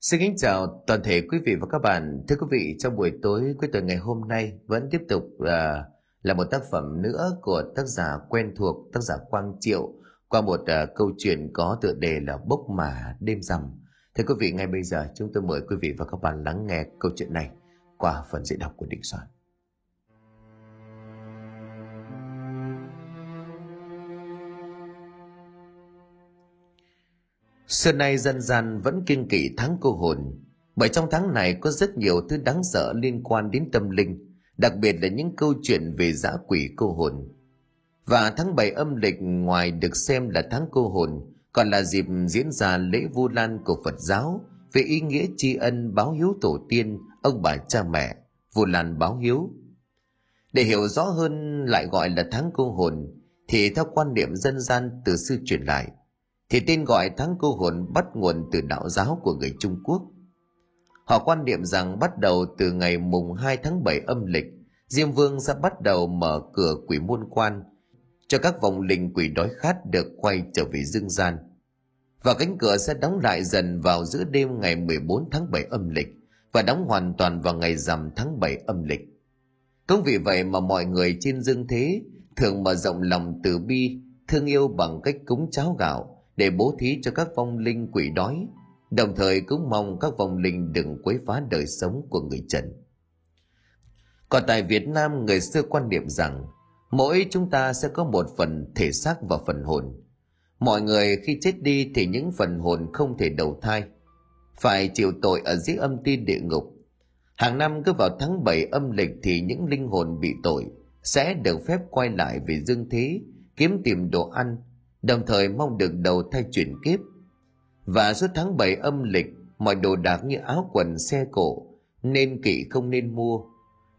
Xin kính chào toàn thể quý vị và các bạn. Thưa quý vị, trong buổi tối cuối tuần ngày hôm nay vẫn tiếp tục là là một tác phẩm nữa của tác giả quen thuộc, tác giả Quang Triệu qua một uh, câu chuyện có tựa đề là Bốc mà đêm rằm. Thưa quý vị, ngay bây giờ chúng tôi mời quý vị và các bạn lắng nghe câu chuyện này qua phần diễn đọc của Định Soạn. Xưa nay dân gian vẫn kiên kỵ tháng cô hồn, bởi trong tháng này có rất nhiều thứ đáng sợ liên quan đến tâm linh, đặc biệt là những câu chuyện về dã quỷ cô hồn. Và tháng 7 âm lịch ngoài được xem là tháng cô hồn, còn là dịp diễn ra lễ Vu Lan của Phật giáo về ý nghĩa tri ân báo hiếu tổ tiên, ông bà cha mẹ, Vu Lan báo hiếu. Để hiểu rõ hơn lại gọi là tháng cô hồn, thì theo quan niệm dân gian từ xưa truyền lại – thì tên gọi tháng cô hồn bắt nguồn từ đạo giáo của người Trung Quốc. Họ quan niệm rằng bắt đầu từ ngày mùng 2 tháng 7 âm lịch, Diêm Vương sẽ bắt đầu mở cửa quỷ môn quan cho các vòng linh quỷ đói khát được quay trở về dương gian. Và cánh cửa sẽ đóng lại dần vào giữa đêm ngày 14 tháng 7 âm lịch và đóng hoàn toàn vào ngày rằm tháng 7 âm lịch. Cũng vì vậy mà mọi người trên dương thế thường mở rộng lòng từ bi, thương yêu bằng cách cúng cháo gạo, để bố thí cho các vong linh quỷ đói, đồng thời cũng mong các vong linh đừng quấy phá đời sống của người trần. Còn tại Việt Nam, người xưa quan niệm rằng mỗi chúng ta sẽ có một phần thể xác và phần hồn. Mọi người khi chết đi thì những phần hồn không thể đầu thai, phải chịu tội ở dưới âm ti địa ngục. Hàng năm cứ vào tháng 7 âm lịch thì những linh hồn bị tội sẽ được phép quay lại về dương thế, kiếm tìm đồ ăn đồng thời mong được đầu thai chuyển kiếp. Và suốt tháng 7 âm lịch, mọi đồ đạc như áo quần xe cổ, nên kỵ không nên mua,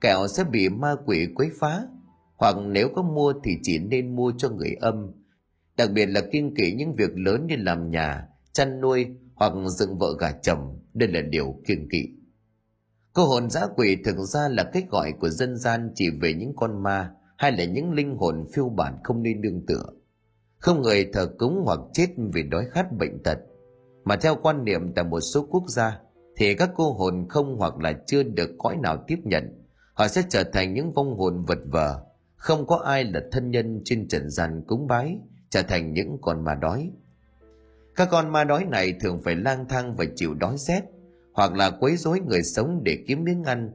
kẻo sẽ bị ma quỷ quấy phá, hoặc nếu có mua thì chỉ nên mua cho người âm. Đặc biệt là kiêng kỵ những việc lớn như làm nhà, chăn nuôi hoặc dựng vợ gà chồng, đây là điều kiêng kỵ. Câu hồn giã quỷ thực ra là cách gọi của dân gian chỉ về những con ma hay là những linh hồn phiêu bản không nên đương tựa không người thờ cúng hoặc chết vì đói khát bệnh tật. Mà theo quan niệm tại một số quốc gia, thì các cô hồn không hoặc là chưa được cõi nào tiếp nhận, họ sẽ trở thành những vong hồn vật vờ. Không có ai là thân nhân trên trần gian cúng bái, trở thành những con ma đói. Các con ma đói này thường phải lang thang và chịu đói rét, hoặc là quấy rối người sống để kiếm miếng ăn.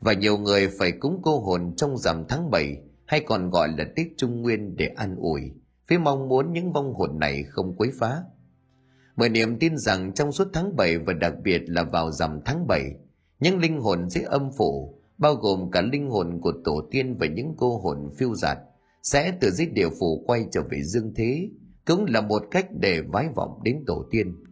Và nhiều người phải cúng cô hồn trong rằm tháng 7 hay còn gọi là Tết Trung Nguyên để an ủi với mong muốn những vong hồn này không quấy phá. Bởi niềm tin rằng trong suốt tháng 7 và đặc biệt là vào rằm tháng 7, những linh hồn dưới âm phủ, bao gồm cả linh hồn của tổ tiên và những cô hồn phiêu giạt, sẽ từ dưới địa phủ quay trở về dương thế, cũng là một cách để vái vọng đến tổ tiên.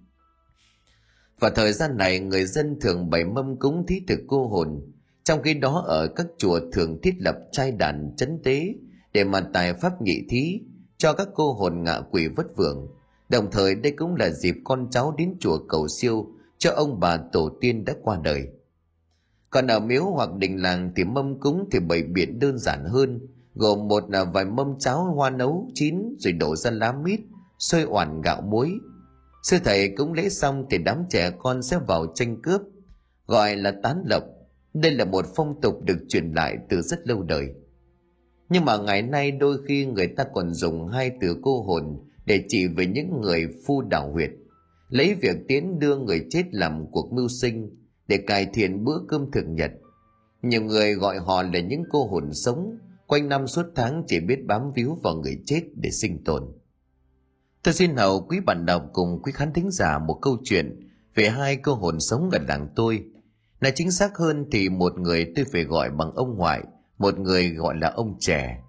Và thời gian này người dân thường bày mâm cúng thí thực cô hồn, trong khi đó ở các chùa thường thiết lập trai đàn chấn tế để mà tài pháp nhị thí cho các cô hồn ngạ quỷ vất vưởng. Đồng thời đây cũng là dịp con cháu đến chùa cầu siêu cho ông bà tổ tiên đã qua đời. Còn ở miếu hoặc đình làng thì mâm cúng thì bày biện đơn giản hơn, gồm một là vài mâm cháo hoa nấu chín rồi đổ ra lá mít, xôi oản gạo muối. Sư thầy cúng lễ xong thì đám trẻ con sẽ vào tranh cướp, gọi là tán lộc. Đây là một phong tục được truyền lại từ rất lâu đời nhưng mà ngày nay đôi khi người ta còn dùng hai từ cô hồn để chỉ về những người phu đảo huyệt. Lấy việc tiến đưa người chết làm cuộc mưu sinh để cải thiện bữa cơm thường nhật. Nhiều người gọi họ là những cô hồn sống, quanh năm suốt tháng chỉ biết bám víu vào người chết để sinh tồn. Tôi xin hầu quý bạn đọc cùng quý khán thính giả một câu chuyện về hai cô hồn sống gần làng tôi. Là chính xác hơn thì một người tôi phải gọi bằng ông ngoại một người gọi là ông trẻ.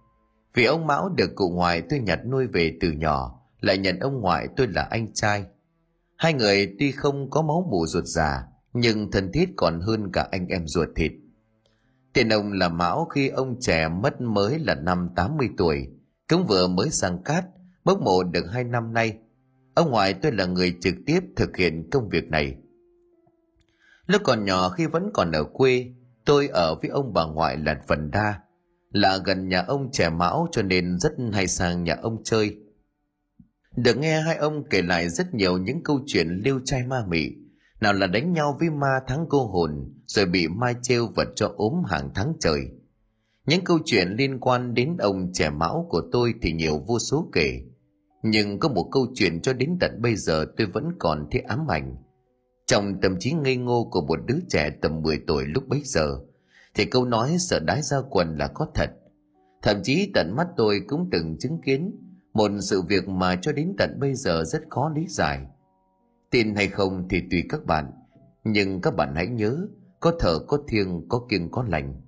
Vì ông Mão được cụ ngoại tôi nhặt nuôi về từ nhỏ, lại nhận ông ngoại tôi là anh trai. Hai người tuy không có máu mủ ruột già, nhưng thân thiết còn hơn cả anh em ruột thịt. Tiền ông là Mão khi ông trẻ mất mới là năm 80 tuổi, cũng vừa mới sang cát, bốc mộ được hai năm nay. Ông ngoại tôi là người trực tiếp thực hiện công việc này. Lúc còn nhỏ khi vẫn còn ở quê, Tôi ở với ông bà ngoại là phần đa, là gần nhà ông trẻ mão cho nên rất hay sang nhà ông chơi. Được nghe hai ông kể lại rất nhiều những câu chuyện liêu trai ma mị, nào là đánh nhau với ma thắng cô hồn rồi bị mai trêu vật cho ốm hàng tháng trời những câu chuyện liên quan đến ông trẻ mão của tôi thì nhiều vô số kể nhưng có một câu chuyện cho đến tận bây giờ tôi vẫn còn thấy ám ảnh trong tâm trí ngây ngô của một đứa trẻ tầm 10 tuổi lúc bấy giờ, thì câu nói sợ đái ra quần là có thật. Thậm chí tận mắt tôi cũng từng chứng kiến một sự việc mà cho đến tận bây giờ rất khó lý giải. Tin hay không thì tùy các bạn, nhưng các bạn hãy nhớ, có thở, có thiêng, có kiêng, có lành.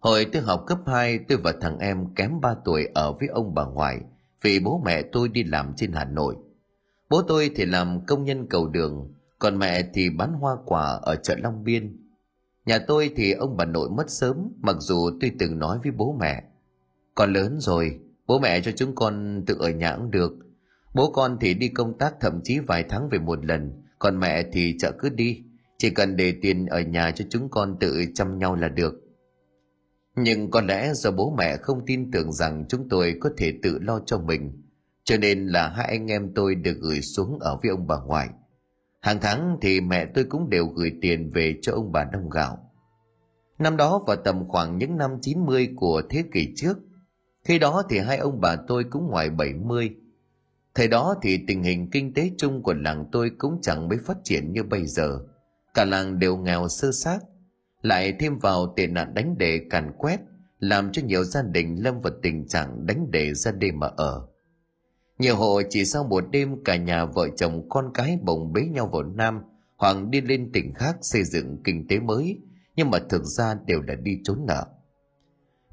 Hồi tôi học cấp 2 tôi và thằng em kém 3 tuổi ở với ông bà ngoại vì bố mẹ tôi đi làm trên Hà Nội. Bố tôi thì làm công nhân cầu đường, còn mẹ thì bán hoa quả ở chợ Long Biên. Nhà tôi thì ông bà nội mất sớm, mặc dù tôi từng nói với bố mẹ. Con lớn rồi, bố mẹ cho chúng con tự ở nhà cũng được. Bố con thì đi công tác thậm chí vài tháng về một lần, còn mẹ thì chợ cứ đi. Chỉ cần để tiền ở nhà cho chúng con tự chăm nhau là được nhưng có lẽ do bố mẹ không tin tưởng rằng chúng tôi có thể tự lo cho mình cho nên là hai anh em tôi được gửi xuống ở với ông bà ngoại. Hàng tháng thì mẹ tôi cũng đều gửi tiền về cho ông bà đông gạo. Năm đó vào tầm khoảng những năm 90 của thế kỷ trước, khi đó thì hai ông bà tôi cũng ngoài 70 thời đó thì tình hình kinh tế chung của làng tôi cũng chẳng mấy phát triển như bây giờ. Cả làng đều nghèo sơ xác, lại thêm vào tệ nạn đánh đề càn quét, làm cho nhiều gia đình lâm vào tình trạng đánh đề ra đêm mà ở nhiều hộ chỉ sau một đêm cả nhà vợ chồng, con cái bồng bế nhau vào nam hoặc đi lên tỉnh khác xây dựng kinh tế mới, nhưng mà thực ra đều đã đi trốn nợ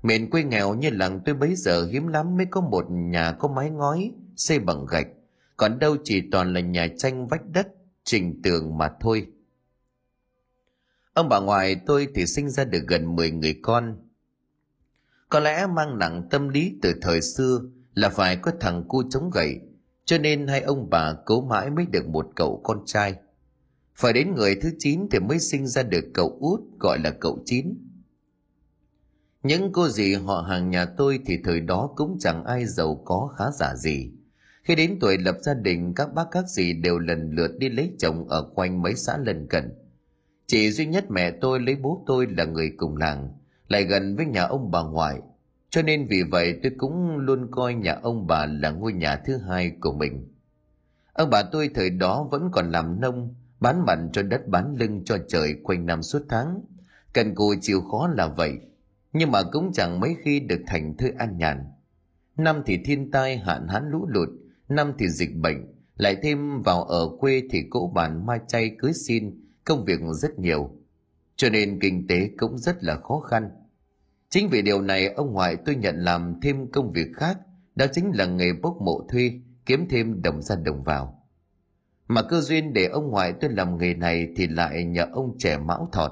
miền quê nghèo như làng tôi bấy giờ hiếm lắm mới có một nhà có mái ngói xây bằng gạch, còn đâu chỉ toàn là nhà tranh vách đất, trình tường mà thôi Ông bà ngoại tôi thì sinh ra được gần 10 người con. Có lẽ mang nặng tâm lý từ thời xưa là phải có thằng cu chống gậy, cho nên hai ông bà cố mãi mới được một cậu con trai. Phải đến người thứ chín thì mới sinh ra được cậu út gọi là cậu chín. Những cô dì họ hàng nhà tôi thì thời đó cũng chẳng ai giàu có khá giả gì. Khi đến tuổi lập gia đình, các bác các dì đều lần lượt đi lấy chồng ở quanh mấy xã lân cận chỉ duy nhất mẹ tôi lấy bố tôi là người cùng làng, lại gần với nhà ông bà ngoại. Cho nên vì vậy tôi cũng luôn coi nhà ông bà là ngôi nhà thứ hai của mình. Ông bà tôi thời đó vẫn còn làm nông, bán mặn cho đất bán lưng cho trời quanh năm suốt tháng. Cần cù chịu khó là vậy, nhưng mà cũng chẳng mấy khi được thành thơi an nhàn. Năm thì thiên tai hạn hán lũ lụt, năm thì dịch bệnh, lại thêm vào ở quê thì cỗ bàn mai chay cưới xin, công việc rất nhiều cho nên kinh tế cũng rất là khó khăn chính vì điều này, ông ngoại tôi nhận làm thêm công việc khác, đó chính là nghề bốc mộ thuê, kiếm thêm đồng ra đồng vào. Mà cơ duyên để ông ngoại tôi làm nghề này thì lại nhờ ông trẻ mão thọt.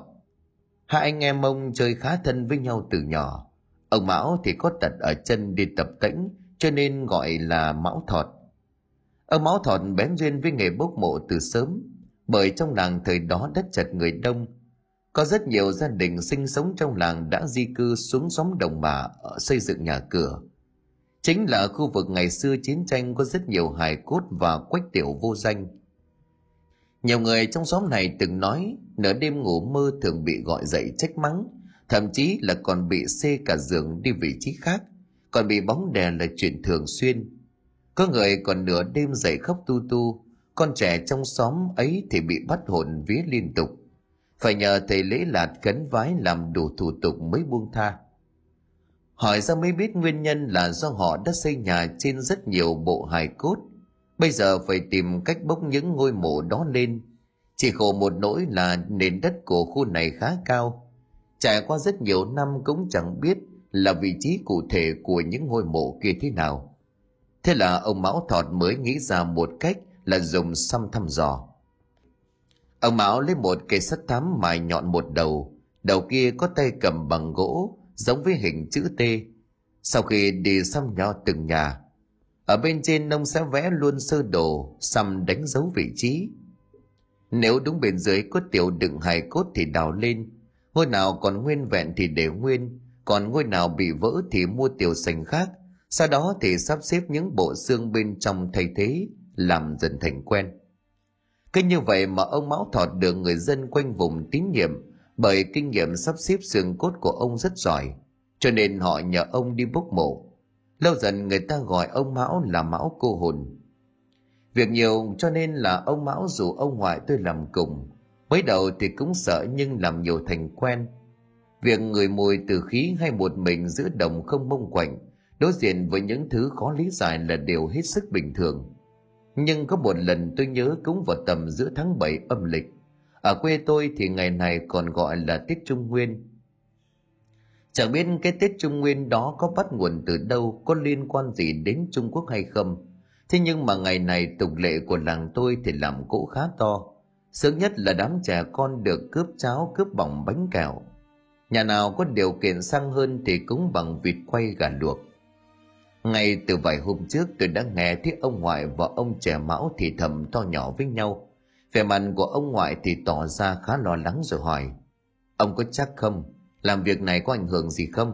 Hai anh em ông chơi khá thân với nhau từ nhỏ. Ông mão thì có tật ở chân đi tập tĩnh, cho nên gọi là mão thọt. Ông mão thọt bén duyên với nghề bốc mộ từ sớm, bởi trong làng thời đó đất chật người đông có rất nhiều gia đình sinh sống trong làng đã di cư xuống xóm đồng bả xây dựng nhà cửa. Chính là khu vực ngày xưa chiến tranh có rất nhiều hài cốt và quách tiểu vô danh. Nhiều người trong xóm này từng nói nửa đêm ngủ mơ thường bị gọi dậy trách mắng, thậm chí là còn bị xê cả giường đi vị trí khác, còn bị bóng đè là chuyện thường xuyên. Có người còn nửa đêm dậy khóc tu tu, con trẻ trong xóm ấy thì bị bắt hồn vía liên tục phải nhờ thầy lễ lạt khấn vái làm đủ thủ tục mới buông tha. Hỏi ra mới biết nguyên nhân là do họ đã xây nhà trên rất nhiều bộ hài cốt. Bây giờ phải tìm cách bốc những ngôi mộ đó lên. Chỉ khổ một nỗi là nền đất của khu này khá cao. Trải qua rất nhiều năm cũng chẳng biết là vị trí cụ thể của những ngôi mộ kia thế nào. Thế là ông mão thọt mới nghĩ ra một cách là dùng xăm thăm dò. Ông Mão lấy một cây sắt thám mài nhọn một đầu, đầu kia có tay cầm bằng gỗ, giống với hình chữ T. Sau khi đi xăm nho từng nhà, ở bên trên ông sẽ vẽ luôn sơ đồ, xăm đánh dấu vị trí. Nếu đúng bên dưới có tiểu đựng hài cốt thì đào lên, ngôi nào còn nguyên vẹn thì để nguyên, còn ngôi nào bị vỡ thì mua tiểu sành khác, sau đó thì sắp xếp những bộ xương bên trong thay thế, làm dần thành quen cứ như vậy mà ông mão thọt được người dân quanh vùng tín nhiệm, bởi kinh nghiệm sắp xếp xương cốt của ông rất giỏi, cho nên họ nhờ ông đi bốc mộ lâu dần người ta gọi ông mão là mão cô hồn. Việc nhiều, cho nên là ông mão dù ông ngoại tôi làm cùng, mới đầu thì cũng sợ nhưng làm nhiều thành quen. Việc người mùi từ khí hay một mình giữa đồng không mông quạnh, đối diện với những thứ khó lý giải là điều hết sức bình thường nhưng có một lần tôi nhớ cũng vào tầm giữa tháng 7 âm lịch ở quê tôi thì ngày này còn gọi là Tết Trung Nguyên. Chẳng biết cái Tết Trung Nguyên đó có bắt nguồn từ đâu, có liên quan gì đến Trung Quốc hay không. Thế nhưng mà ngày này tục lệ của làng tôi thì làm cỗ khá to. Sớm nhất là đám trẻ con được cướp cháo, cướp bỏng bánh kẹo. Nhà nào có điều kiện sang hơn thì cũng bằng vịt quay gà luộc. Ngay từ vài hôm trước tôi đã nghe thấy ông ngoại và ông trẻ mão thì thầm to nhỏ với nhau. Vẻ mặt của ông ngoại thì tỏ ra khá lo lắng rồi hỏi, ông có chắc không? Làm việc này có ảnh hưởng gì không?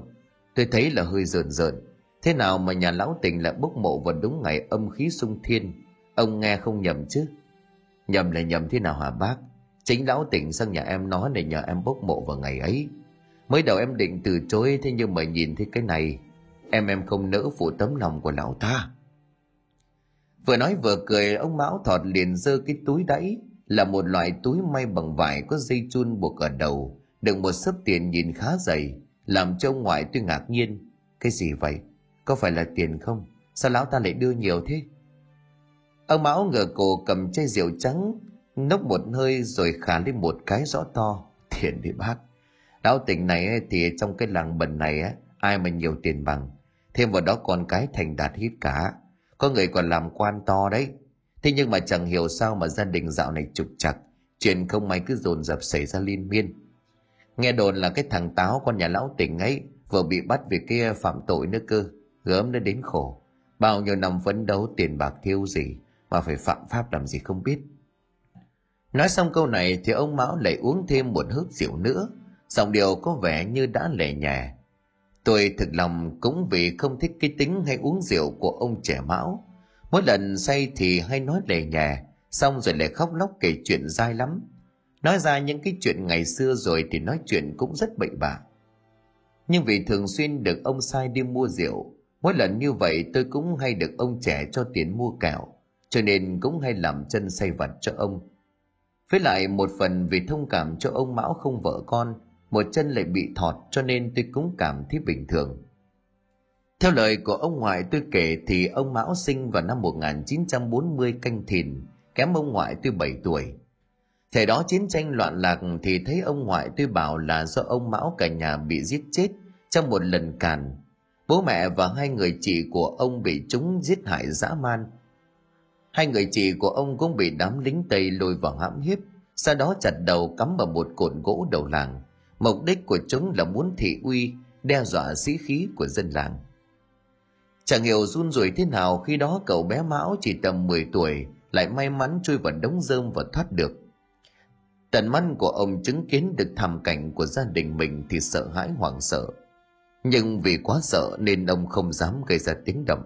Tôi thấy là hơi rợn rợn. Thế nào mà nhà lão tình lại bốc mộ vào đúng ngày âm khí sung thiên? Ông nghe không nhầm chứ? Nhầm là nhầm thế nào hả bác? Chính lão tỉnh sang nhà em nói để nhờ em bốc mộ vào ngày ấy. Mới đầu em định từ chối, thế nhưng mà nhìn thấy cái này em em không nỡ phụ tấm lòng của lão ta. Vừa nói vừa cười, ông mão thọt liền giơ cái túi đẫy là một loại túi may bằng vải có dây chun buộc ở đầu đựng một sấp tiền nhìn khá dày, làm cho ông ngoại tôi ngạc nhiên. Cái gì vậy? Có phải là tiền không? Sao lão ta lại đưa nhiều thế? Ông mão ngửa cổ cầm chai rượu trắng, nốc một hơi rồi khả lên một cái rõ to. Tiền đi bác. Lão tỉnh này thì trong cái làng bần này ai mà nhiều tiền bằng? Thêm vào đó còn cái thành đạt hết cả có người còn làm quan to đấy Thế nhưng mà chẳng hiểu sao mà gia đình dạo này trục chặt, chuyện không may cứ dồn dập xảy ra liên miên. Nghe đồn là cái thằng táo con nhà lão tỉnh ấy vừa bị bắt vì kia phạm tội nữa cơ, gớm nó đến khổ. Bao nhiêu năm phấn đấu tiền bạc thiêu gì mà phải phạm pháp làm gì không biết. Nói xong câu này thì ông Mão lại uống thêm một hớp rượu nữa, giọng điệu có vẻ như đã lẻ nhẹ. Tôi thực lòng cũng vì không thích cái tính hay uống rượu của ông trẻ Mão, Mỗi lần say thì hay nói lề nhà, xong rồi lại khóc lóc kể chuyện dai lắm. Nói ra những cái chuyện ngày xưa rồi thì nói chuyện cũng rất bậy bạ. Nhưng vì thường xuyên được ông sai đi mua rượu, mỗi lần như vậy tôi cũng hay được ông trẻ cho tiền mua kẹo, cho nên cũng hay làm chân say vặt cho ông. Với lại một phần vì thông cảm cho ông Mão không vợ con, một chân lại bị thọt cho nên tôi cũng cảm thấy bình thường. Theo lời của ông ngoại tôi kể thì ông Mão sinh vào năm 1940 canh thìn, kém ông ngoại tôi 7 tuổi. Thời đó chiến tranh loạn lạc thì thấy ông ngoại tôi bảo là do ông Mão cả nhà bị giết chết trong một lần càn. Bố mẹ và hai người chị của ông bị chúng giết hại dã man. Hai người chị của ông cũng bị đám lính Tây lôi vào hãm hiếp, sau đó chặt đầu cắm vào một cột gỗ đầu làng. Mục đích của chúng là muốn thị uy, đe dọa sĩ khí của dân làng. Chẳng hiểu run rủi thế nào khi đó cậu bé Mão chỉ tầm 10 tuổi lại may mắn chui vào đống rơm và thoát được. Tận mắt của ông chứng kiến được thảm cảnh của gia đình mình thì sợ hãi hoảng sợ. Nhưng vì quá sợ nên ông không dám gây ra tiếng động.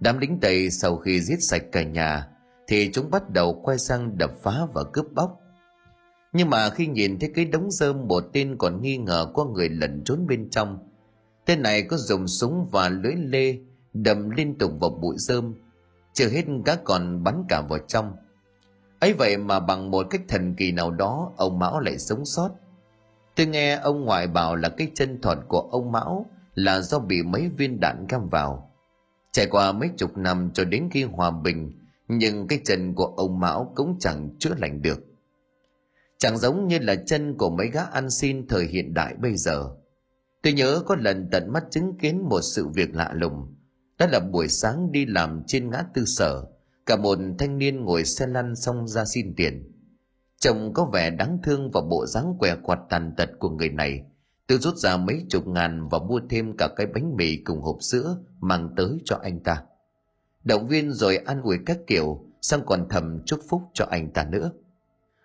Đám lính Tây sau khi giết sạch cả nhà thì chúng bắt đầu quay sang đập phá và cướp bóc. Nhưng mà khi nhìn thấy cái đống rơm một tên còn nghi ngờ có người lẩn trốn bên trong Tên này có dùng súng và lưỡi lê đầm liên tục vào bụi rơm, chưa hết các còn bắn cả vào trong. ấy vậy mà bằng một cách thần kỳ nào đó ông Mão lại sống sót. Tôi nghe ông ngoại bảo là cái chân thuật của ông Mão là do bị mấy viên đạn găm vào. Trải qua mấy chục năm cho đến khi hòa bình, nhưng cái chân của ông Mão cũng chẳng chữa lành được. Chẳng giống như là chân của mấy gã ăn xin thời hiện đại bây giờ. Tôi nhớ có lần tận mắt chứng kiến một sự việc lạ lùng. Đó là buổi sáng đi làm trên ngã tư sở, cả một thanh niên ngồi xe lăn xong ra xin tiền. Chồng có vẻ đáng thương và bộ dáng què quạt tàn tật của người này. Tôi rút ra mấy chục ngàn và mua thêm cả cái bánh mì cùng hộp sữa mang tới cho anh ta. Động viên rồi an ủi các kiểu, sang còn thầm chúc phúc cho anh ta nữa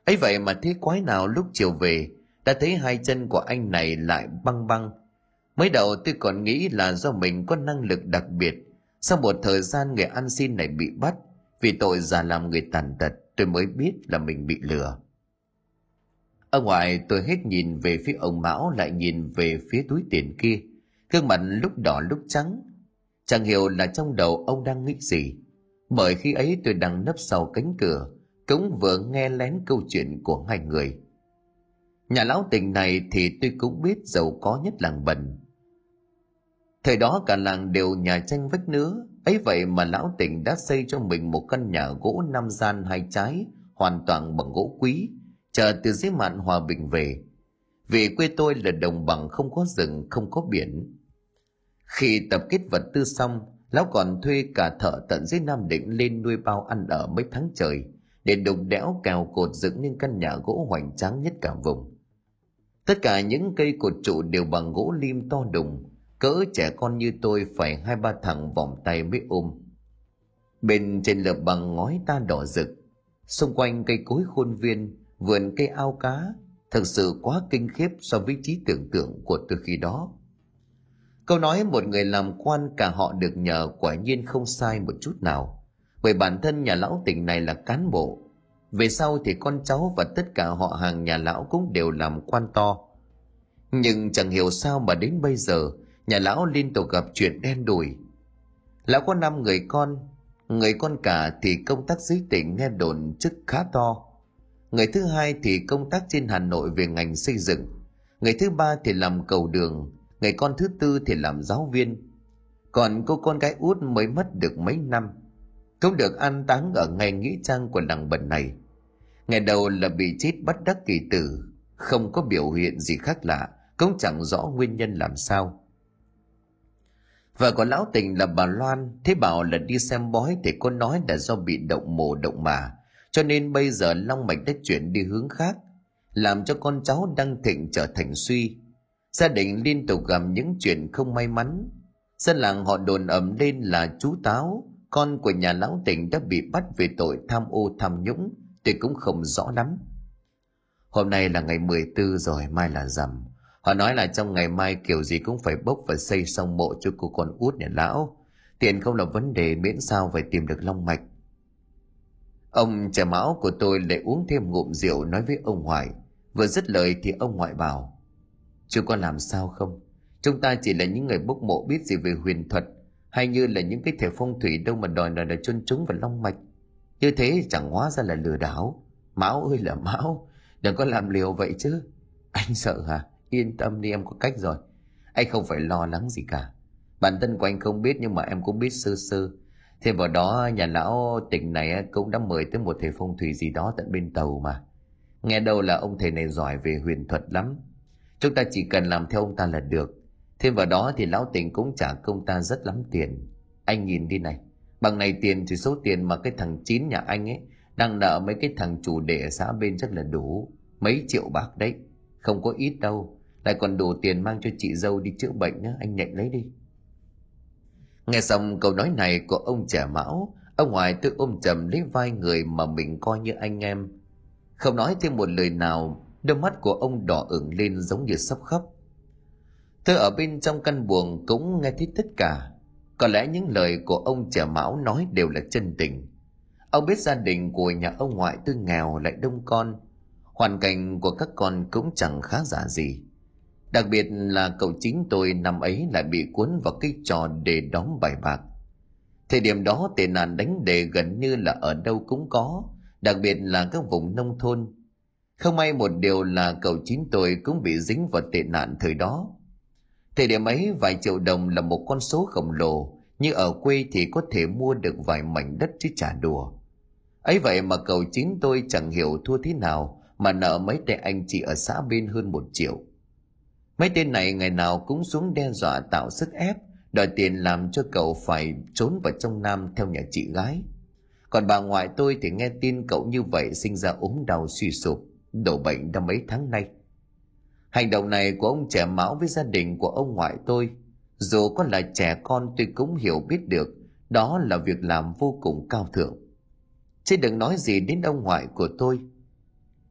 ấy vậy mà thế quái nào lúc chiều về, đã thấy hai chân của anh này lại băng băng Mới đầu tôi còn nghĩ là do mình có năng lực đặc biệt. Sau một thời gian người ăn xin này bị bắt vì tội giả làm người tàn tật. tôi mới biết là mình bị lừa ở ngoài tôi hết nhìn về phía ông mão lại nhìn về phía túi tiền kia gương mặt lúc đỏ lúc trắng chẳng hiểu là trong đầu ông đang nghĩ gì bởi khi ấy tôi đang nấp sau cánh cửa cũng vừa nghe lén câu chuyện của hai người. Nhà lão tình này thì tôi cũng biết giàu có nhất làng bần. Thời đó cả làng đều nhà tranh vách nứa, ấy vậy mà lão tình đã xây cho mình một căn nhà gỗ năm gian hai trái, hoàn toàn bằng gỗ quý, chờ từ dưới mạn hòa bình về. Vì quê tôi là đồng bằng không có rừng, không có biển. Khi tập kết vật tư xong, lão còn thuê cả thợ tận dưới nam định lên nuôi bao ăn ở mấy tháng trời để đục đẽo cào cột dựng nên căn nhà gỗ hoành tráng nhất cả vùng. Tất cả những cây cột trụ đều bằng gỗ lim to đùng, cỡ trẻ con như tôi phải hai ba thằng vòng tay mới ôm. Bên trên lợp bằng ngói ta đỏ rực, xung quanh cây cối khuôn viên, vườn cây ao cá thật sự quá kinh khiếp so với trí tưởng tượng của tôi khi đó. Câu nói một người làm quan cả họ được nhờ quả nhiên không sai một chút nào bởi bản thân nhà lão tỉnh này là cán bộ. Về sau thì con cháu và tất cả họ hàng nhà lão cũng đều làm quan to. Nhưng chẳng hiểu sao mà đến bây giờ, nhà lão liên tục gặp chuyện đen đủi. Lão có năm người con người con cả thì công tác dưới tỉnh nghe đồn chức khá to. Người thứ hai thì công tác trên hà nội về ngành xây dựng. Người thứ ba thì làm cầu đường. Người con thứ tư thì làm giáo viên. Còn cô con gái út mới mất được mấy năm cũng được an táng ở ngay nghĩa trang của làng bần này ngày đầu là bị chết bắt đắc kỳ tử không có biểu hiện gì khác lạ cũng chẳng rõ nguyên nhân làm sao Vợ của lão tình là bà Loan, thế bảo là đi xem bói thì cô nói là do bị động mồ động mà, cho nên bây giờ Long Mạch đã chuyển đi hướng khác, làm cho con cháu đang thịnh trở thành suy. Gia đình liên tục gặp những chuyện không may mắn. Dân làng họ đồn ẩm lên là chú Táo, con của nhà lão tỉnh đã bị bắt về tội tham ô tham nhũng, tôi cũng không rõ lắm. Hôm nay là ngày 14 rồi, mai là rằm. Họ nói là trong ngày mai kiểu gì cũng phải bốc và xây xong mộ cho cô con út nhà lão. Tiền không là vấn đề miễn sao phải tìm được long mạch. Ông trẻ mão của tôi lại uống thêm ngụm rượu nói với ông ngoại. Vừa dứt lời thì ông ngoại bảo. Chú có làm sao không? Chúng ta chỉ là những người bốc mộ biết gì về huyền thuật hay như là những cái thể phong thủy đâu mà đòi là chôn chúng vào long mạch. Như thế chẳng hóa ra là lừa đảo. máu ơi là máu đừng có làm liều vậy chứ. Anh sợ hả? Yên tâm đi, em có cách rồi. Anh không phải lo lắng gì cả. Bản thân của anh không biết nhưng mà em cũng biết sơ sơ. Thêm vào đó, nhà lão tỉnh này cũng đã mời tới một thầy phong thủy gì đó tận bên tàu mà. Nghe đâu là ông thầy này giỏi về huyền thuật lắm. Chúng ta chỉ cần làm theo ông ta là được. Thêm vào đó thì lão tỉnh cũng trả công ta rất lắm tiền. Anh nhìn đi này. Bằng này tiền thì số tiền mà cái thằng chín nhà anh ấy đang nợ mấy cái thằng chủ đệ ở xã bên chắc là đủ. Mấy triệu bạc đấy. Không có ít đâu lại còn đủ tiền mang cho chị dâu đi chữa bệnh nhá, anh nhận lấy đi nghe xong câu nói này của ông trẻ mão ông ngoại tự ôm chầm lấy vai người mà mình coi như anh em không nói thêm một lời nào đôi mắt của ông đỏ ửng lên giống như sắp khóc tôi ở bên trong căn buồng cũng nghe thấy tất cả có lẽ những lời của ông trẻ mão nói đều là chân tình ông biết gia đình của nhà ông ngoại tôi nghèo lại đông con hoàn cảnh của các con cũng chẳng khá giả gì Đặc biệt là cậu chính tôi năm ấy lại bị cuốn vào cái trò để đóng bài bạc. Thời điểm đó tệ nạn đánh đề gần như là ở đâu cũng có, đặc biệt là các vùng nông thôn. Không may một điều là cậu chính tôi cũng bị dính vào tệ nạn thời đó. Thời điểm ấy vài triệu đồng là một con số khổng lồ, như ở quê thì có thể mua được vài mảnh đất chứ trả đùa. ấy vậy mà cậu chính tôi chẳng hiểu thua thế nào mà nợ mấy tên anh chị ở xã bên hơn một triệu. Mấy tên này ngày nào cũng xuống đe dọa tạo sức ép, đòi tiền làm cho cậu phải trốn vào trong Nam theo nhà chị gái. Còn bà ngoại tôi thì nghe tin cậu như vậy sinh ra ốm đau suy sụp, đổ bệnh đã mấy tháng nay. Hành động này của ông trẻ mão với gia đình của ông ngoại tôi, dù có là trẻ con tôi cũng hiểu biết được đó là việc làm vô cùng cao thượng. Chứ đừng nói gì đến ông ngoại của tôi.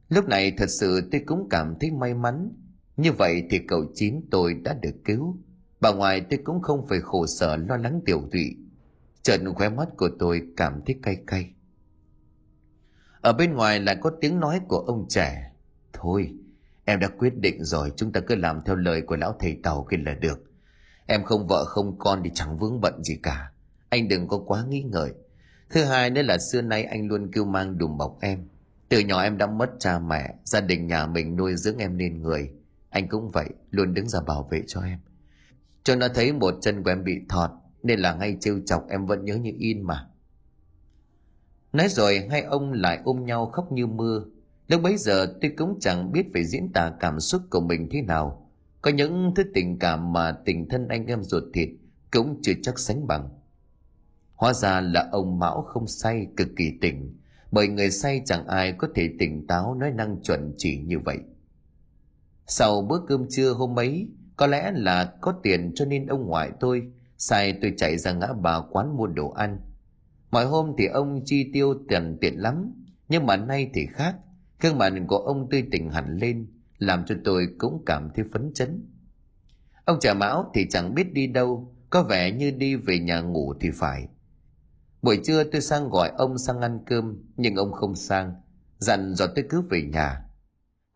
Lúc này thật sự tôi cũng cảm thấy may mắn như vậy thì cậu chín tôi đã được cứu. Bà ngoại tôi cũng không phải khổ sở lo lắng tiểu thụy. Trận khóe mắt của tôi cảm thấy cay cay. ở bên ngoài lại có tiếng nói của ông trẻ thôi em đã quyết định rồi, chúng ta cứ làm theo lời của lão thầy tàu kia là được. Em không vợ không con thì chẳng vướng bận gì cả. Anh đừng có quá nghĩ ngợi thứ hai nữa là xưa nay anh luôn kêu mang đùm bọc em. Từ nhỏ em đã mất cha mẹ, gia đình nhà mình nuôi dưỡng em nên người. Anh cũng vậy, luôn đứng ra bảo vệ cho em. Cho nó thấy một chân của em bị thọt, nên là ngay trêu chọc em vẫn nhớ như in mà. Nói rồi, hai ông lại ôm nhau khóc như mưa lúc bấy giờ tôi cũng chẳng biết phải diễn tả cảm xúc của mình thế nào. Có những thứ tình cảm mà tình thân anh em ruột thịt cũng chưa chắc sánh bằng. Hóa ra là ông mão không say, cực kỳ tỉnh. Bởi người say chẳng ai có thể tỉnh táo nói năng chuẩn chỉ như vậy. Sau bữa cơm trưa hôm ấy, có lẽ là có tiền cho nên ông ngoại tôi sai tôi chạy ra ngã ba quán mua đồ ăn. Mọi hôm thì ông chi tiêu tiền tiện lắm, nhưng mà nay thì khác gương mặt của ông tươi tỉnh hẳn lên, làm cho tôi cũng cảm thấy phấn chấn. Ông trà mão thì chẳng biết đi đâu, có vẻ như đi về nhà ngủ thì phải. Buổi trưa tôi sang gọi ông sang ăn cơm, nhưng ông không sang, dặn dò tôi cứ về nhà.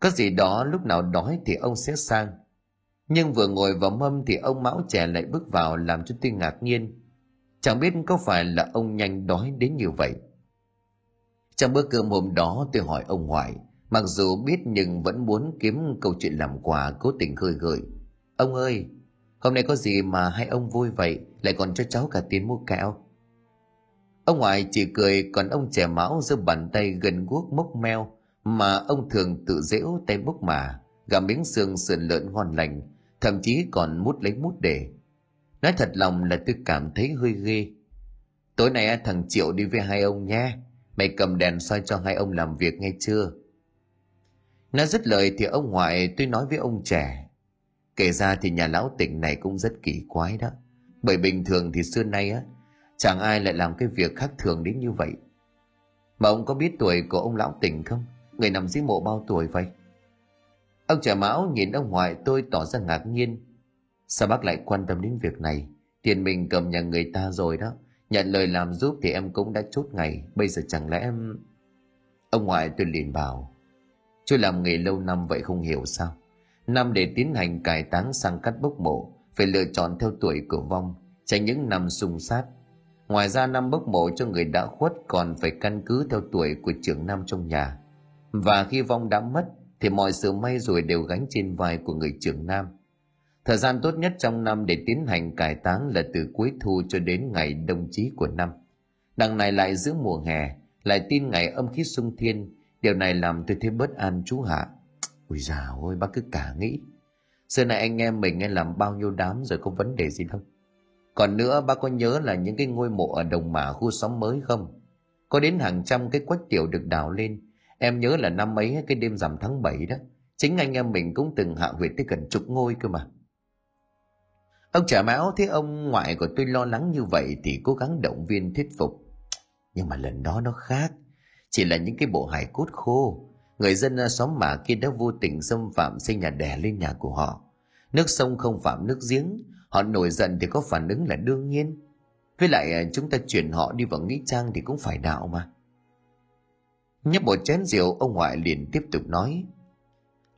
Có gì đó lúc nào đói thì ông sẽ sang. Nhưng vừa ngồi vào mâm thì ông mão trẻ lại bước vào làm cho tôi ngạc nhiên. Chẳng biết có phải là ông nhanh đói đến như vậy trong bữa cơm hôm đó tôi hỏi ông ngoại, mặc dù biết nhưng vẫn muốn kiếm câu chuyện làm quà cố tình khơi gợi. Ông ơi, hôm nay có gì mà hai ông vui vậy? Lại còn cho cháu cả tiền mua kẹo. Ông ngoại chỉ cười, còn ông trẻ mão giơ bàn tay gần guốc mốc meo mà ông thường tự dễu tay bốc mà gà miếng xương sườn lợn ngon lành, thậm chí còn mút lấy mút để. Nói thật lòng là tôi cảm thấy hơi ghê. Tối nay thằng triệu đi với hai ông nhé mày cầm đèn soi cho hai ông làm việc nghe chưa? Nói dứt lời thì ông ngoại tôi nói với ông trẻ. Kể ra thì nhà lão tỉnh này cũng rất kỳ quái đó. Bởi bình thường thì xưa nay á, chẳng ai lại làm cái việc khác thường đến như vậy. Mà ông có biết tuổi của ông lão tỉnh không? Người nằm dưới mộ bao tuổi vậy? Ông trẻ mão nhìn ông ngoại tôi tỏ ra ngạc nhiên. Sao bác lại quan tâm đến việc này? Tiền mình cầm nhà người ta rồi đó nhận lời làm giúp thì em cũng đã chốt ngày. Bây giờ chẳng lẽ em ông ngoại tôi liền bảo chú làm nghề lâu năm vậy không hiểu sao? Năm để tiến hành cải táng sang cắt bốc mộ, phải lựa chọn theo tuổi của vong, tránh những năm xung sát. Ngoài ra năm bốc mộ cho người đã khuất còn phải căn cứ theo tuổi của trưởng nam trong nhà. Và khi vong đã mất thì mọi sự may rồi đều gánh trên vai của người trưởng nam thời gian tốt nhất trong năm để tiến hành cải táng là từ cuối thu cho đến ngày đông chí của năm. Đằng này lại giữa mùa hè, lại tin ngày âm khí sung thiên. Điều này làm tôi thấy bất an chú hạ. Ui dào ôi, bác cứ cả nghĩ. Xưa này anh em mình làm bao nhiêu đám rồi có vấn đề gì không còn nữa, bác có nhớ là những cái ngôi mộ ở đồng mả khu xóm mới không? Có đến hàng trăm cái quách tiểu được đào lên. Em nhớ là năm ấy cái đêm rằm tháng 7 đó, chính anh em mình cũng từng hạ huyệt tới gần chục ngôi cơ mà ông trả máu thấy ông ngoại của tôi lo lắng như vậy thì cố gắng động viên thuyết phục. Nhưng mà lần đó nó khác. Chỉ là những cái bộ hài cốt khô. Người dân ờ, xóm mả kia đã vô tình xâm phạm xây nhà đẻ lên nhà của họ. Nước sông không phạm nước giếng. Họ nổi giận thì có phản ứng là đương nhiên. Với lại ờ, chúng ta chuyển họ đi vào nghĩa trang thì cũng phải đạo mà. Nhấp một chén rượu, ông ngoại liền tiếp tục nói.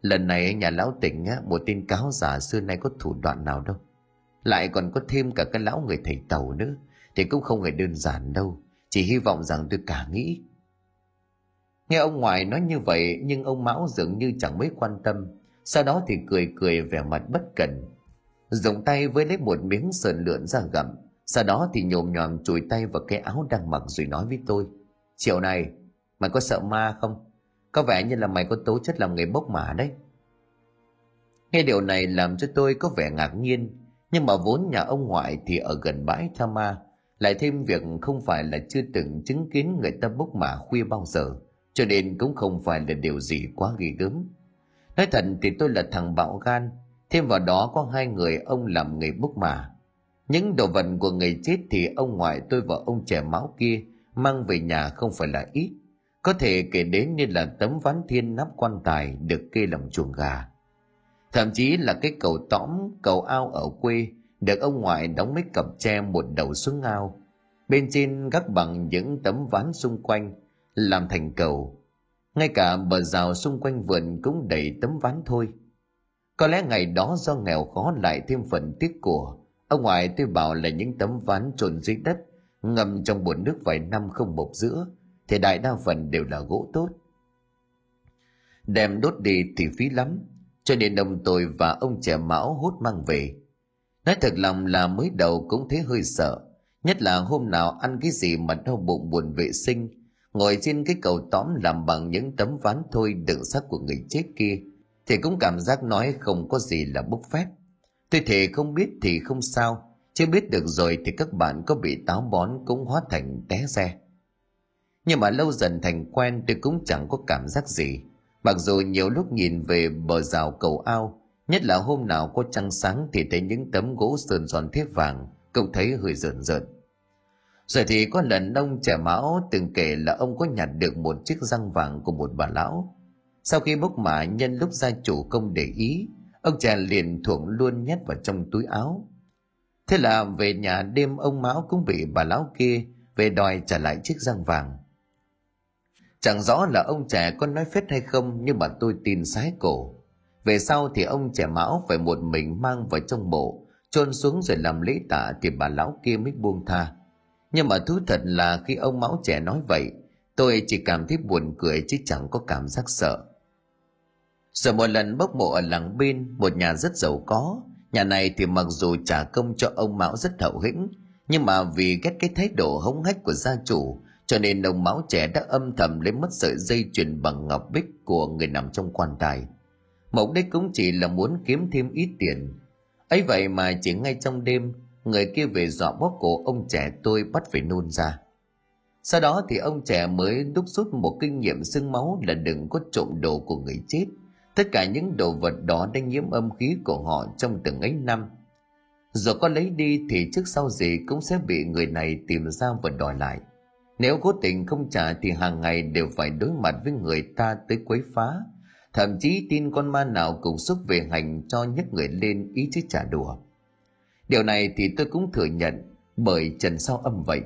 Lần này, nhà lão tỉnh một tên cáo giả xưa nay có thủ đoạn nào đâu lại còn có thêm cả cái lão người thầy tàu nữa. Thì cũng không hề đơn giản đâu. Chỉ hy vọng rằng tôi cả nghĩ. Nghe ông ngoại nói như vậy, nhưng ông mão dường như chẳng mấy quan tâm. Sau đó thì cười cười vẻ mặt bất cẩn. Dùng tay với lấy một miếng sườn lượn ra gặm. Sau đó thì nhồm nhòm chùi tay vào cái áo đang mặc rồi nói với tôi. Chiều này, mày có sợ ma không? Có vẻ như là mày có tố chất làm người bốc mả đấy. Nghe điều này làm cho tôi có vẻ ngạc nhiên nhưng mà vốn nhà ông ngoại thì ở gần bãi tha ma, lại thêm việc không phải là chưa từng chứng kiến người ta bốc mả khuya bao giờ, cho nên cũng không phải là điều gì quá ghê gớm. Nói thật thì tôi là thằng bạo gan, thêm vào đó có hai người ông làm người bốc mả. Những đồ vật của người chết thì ông ngoại tôi và ông trẻ máu kia mang về nhà không phải là ít. Có thể kể đến như là tấm ván thiên nắp quan tài được kê làm chuồng gà thậm chí là cái cầu tõm, cầu ao ở quê, được ông ngoại đóng mấy cặp tre một đầu xuống ao. Bên trên gác bằng những tấm ván xung quanh, làm thành cầu. Ngay cả bờ rào xung quanh vườn cũng đầy tấm ván thôi. Có lẽ ngày đó do nghèo khó lại thêm phần tiếc của, ông ngoại tôi bảo là những tấm ván trồn dưới đất ngâm trong bồn nước vài năm không bộc giữa, thì đại đa phần đều là gỗ tốt. Đem đốt đi thì phí lắm cho nên ông tôi và ông trẻ mão hốt mang về. Nói thật lòng là mới đầu cũng thấy hơi sợ. Nhất là hôm nào ăn cái gì mà đau bụng buồn vệ sinh, ngồi trên cái cầu tóm làm bằng những tấm ván thôi đựng xác của người chết kia, thì cũng cảm giác nói không có gì là bốc phép tôi thể không biết thì không sao, chưa biết được rồi thì các bạn có bị táo bón cũng hóa thành té xe nhưng mà lâu dần thành quen tôi cũng chẳng có cảm giác gì mặc dù nhiều lúc nhìn về bờ rào cầu ao, nhất là hôm nào có trăng sáng thì thấy những tấm gỗ sơn giòn thép vàng, cũng thấy hơi rợn rợn. Rồi thì có lần ông trẻ mão từng kể là ông có nhặt được một chiếc răng vàng của một bà lão. Sau khi bốc mã nhân lúc gia chủ công để ý, ông trẻ liền thuộng luôn nhét vào trong túi áo. Thế là về nhà đêm ông mão cũng bị bà lão kia về đòi trả lại chiếc răng vàng chẳng rõ là ông trẻ có nói phết hay không, nhưng mà tôi tin sái cổ. Về sau thì ông trẻ mão phải một mình mang vào trong bộ, chôn xuống rồi làm lễ tạ thì bà lão kia mới buông tha. Nhưng mà thú thật là khi ông mão trẻ nói vậy, tôi chỉ cảm thấy buồn cười chứ chẳng có cảm giác sợ. Rồi một lần bốc mộ ở làng bên, một nhà rất giàu có. Nhà này thì mặc dù trả công cho ông mão rất hậu hĩnh, nhưng mà vì ghét cái thái độ hống hách của gia chủ cho nên ông máu trẻ đã âm thầm lấy mất sợi dây chuyền bằng ngọc bích của người nằm trong quan tài. Mục đích cũng chỉ là muốn kiếm thêm ít tiền. Ấy vậy mà chỉ ngay trong đêm, người kia về dọa bóp cổ ông trẻ tôi bắt phải nôn ra. Sau đó thì ông trẻ mới đúc rút một kinh nghiệm xương máu là đừng có trộm đồ của người chết. Tất cả những đồ vật đó đã nhiễm âm khí của họ trong từng ấy năm. Rồi có lấy đi thì trước sau gì cũng sẽ bị người này tìm ra và đòi lại nếu cố tình không trả thì hàng ngày đều phải đối mặt với người ta tới quấy phá. Thậm chí tin con ma nào cũng xúc về hành cho nhấc người lên ý chứ trả đùa điều này thì tôi cũng thừa nhận bởi trần sau âm vậy.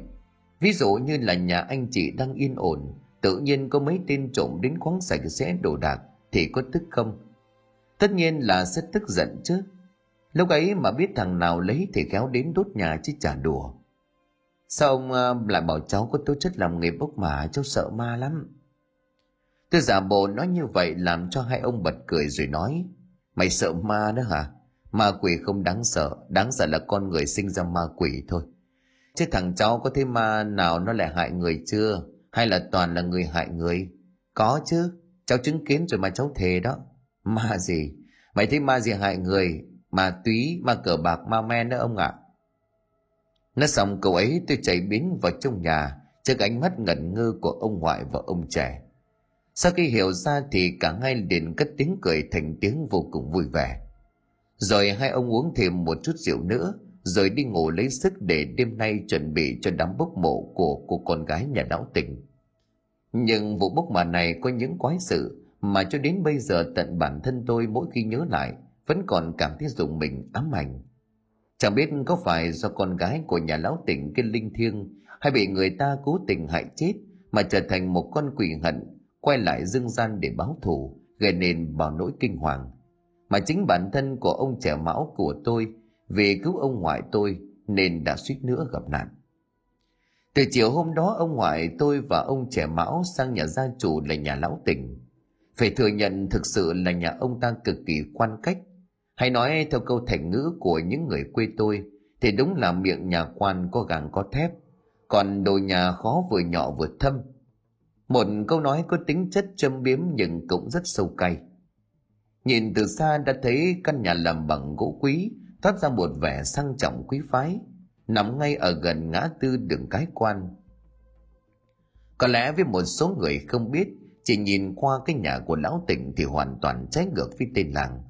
Ví dụ như là nhà anh chị đang yên ổn, tự nhiên có mấy tên trộm đến khoáng sạch sẽ đồ đạc thì có tức không? Tất nhiên là sẽ tức giận chứ. Lúc ấy mà biết thằng nào lấy thì kéo đến đốt nhà chứ trả đùa sao ông ờ, lại bảo cháu có tố chất làm nghề bốc mà cháu sợ ma lắm. Tôi giả bộ nói như vậy làm cho hai ông bật cười rồi nói, mày sợ ma đó hả? Ma quỷ không đáng sợ đáng sợ là con người sinh ra ma quỷ thôi. Chứ thằng cháu có thấy ma nào nó lại hại người chưa? Hay là toàn là người hại người? Có chứ, cháu chứng kiến rồi mà cháu thề đó. Ma gì? Mày thấy ma gì hại người? Ma túy, ma cờ bạc, ma men nữa ông ạ. à nói xong câu ấy tôi chạy biến vào trong nhà, trước ánh mắt ngẩn ngơ của ông ngoại và ông trẻ. Sau khi hiểu ra thì cả hai liền cất tiếng cười thành tiếng vô cùng vui vẻ. Rồi hai ông uống thêm một chút rượu nữa, rồi đi ngủ lấy sức để đêm nay chuẩn bị cho đám bốc mộ của cô con gái nhà lão tỉnh nhưng vụ bốc mà này có những quái sự mà cho đến bây giờ tận bản thân tôi mỗi khi nhớ lại, vẫn còn cảm thấy dùng mình, ám ảnh chẳng biết có phải do con gái của nhà lão tỉnh kia linh thiêng hay bị người ta cố tình hại chết mà trở thành một con quỷ hận, quay lại dương gian để báo thù, gây nên bao nỗi kinh hoàng. Mà chính bản thân của ông trẻ mão của tôi, vì cứu ông ngoại tôi nên đã suýt nữa gặp nạn. Từ chiều hôm đó, ông ngoại tôi và ông trẻ mão sang nhà gia chủ là nhà lão tỉnh. Phải thừa nhận thực sự là nhà ông ta cực kỳ quan cách hay nói theo câu thành ngữ của những người quê tôi, thì đúng là miệng nhà quan có gàng có thép, còn đồ nhà khó vừa nhỏ vừa thâm. Một câu nói có tính chất châm biếm nhưng cũng rất sâu cay. Nhìn từ xa đã thấy căn nhà làm bằng gỗ quý, thoát ra một vẻ sang trọng quý phái, nằm ngay ở gần ngã tư đường cái quan. Có lẽ với một số người không biết, chỉ nhìn qua cái nhà của lão tỉnh thì hoàn toàn trái ngược với tên làng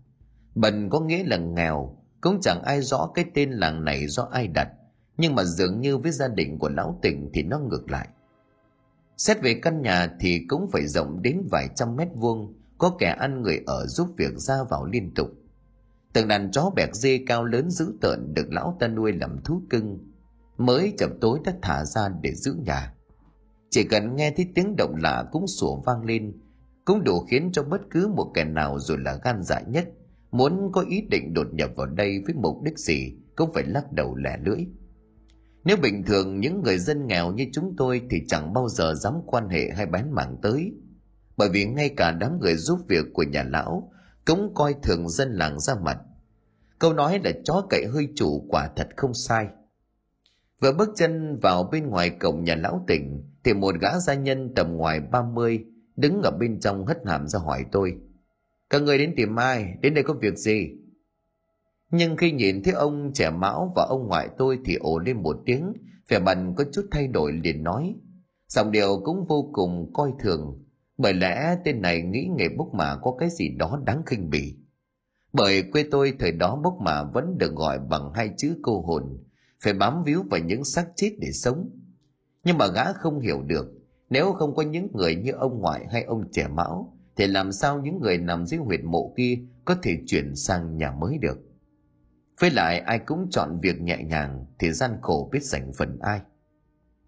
bần có nghĩa là nghèo, cũng chẳng ai rõ cái tên làng này do ai đặt, nhưng mà dường như với gia đình của lão tỉnh thì nó ngược lại. Xét về căn nhà thì cũng phải rộng đến vài trăm mét vuông, có kẻ ăn người ở giúp việc ra vào liên tục. Từng đàn chó bẹt dê cao lớn dữ tợn được lão ta nuôi làm thú cưng, mới chập tối đã thả ra để giữ nhà. Chỉ cần nghe thấy tiếng động lạ cũng sủa vang lên, cũng đủ khiến cho bất cứ một kẻ nào dù là gan dạ nhất muốn có ý định đột nhập vào đây với mục đích gì cũng phải lắc đầu lẻ lưỡi. Nếu bình thường những người dân nghèo như chúng tôi thì chẳng bao giờ dám quan hệ hay bán mảng tới. Bởi vì ngay cả đám người giúp việc của nhà lão cũng coi thường dân làng ra mặt. Câu nói là chó cậy hơi chủ quả thật không sai. Vừa bước chân vào bên ngoài cổng nhà lão tỉnh thì một gã gia nhân tầm ngoài 30 đứng ở bên trong hất hàm ra hỏi tôi các người đến tìm ai? Đến đây có việc gì? Nhưng khi nhìn thấy ông trẻ mão và ông ngoại tôi thì ổ lên một tiếng, vẻ mặt có chút thay đổi liền nói, giọng điệu cũng vô cùng coi thường. Bởi lẽ tên này nghĩ nghề bốc mả có cái gì đó đáng khinh bỉ. Bởi quê tôi thời đó bốc mả vẫn được gọi bằng hai chữ cô hồn, phải bám víu vào những xác chết để sống. Nhưng mà gã không hiểu được, nếu không có những người như ông ngoại hay ông trẻ mão thì làm sao những người nằm dưới huyệt mộ kia có thể chuyển sang nhà mới được? Với lại ai cũng chọn việc nhẹ nhàng thì gian khổ biết dành phần ai.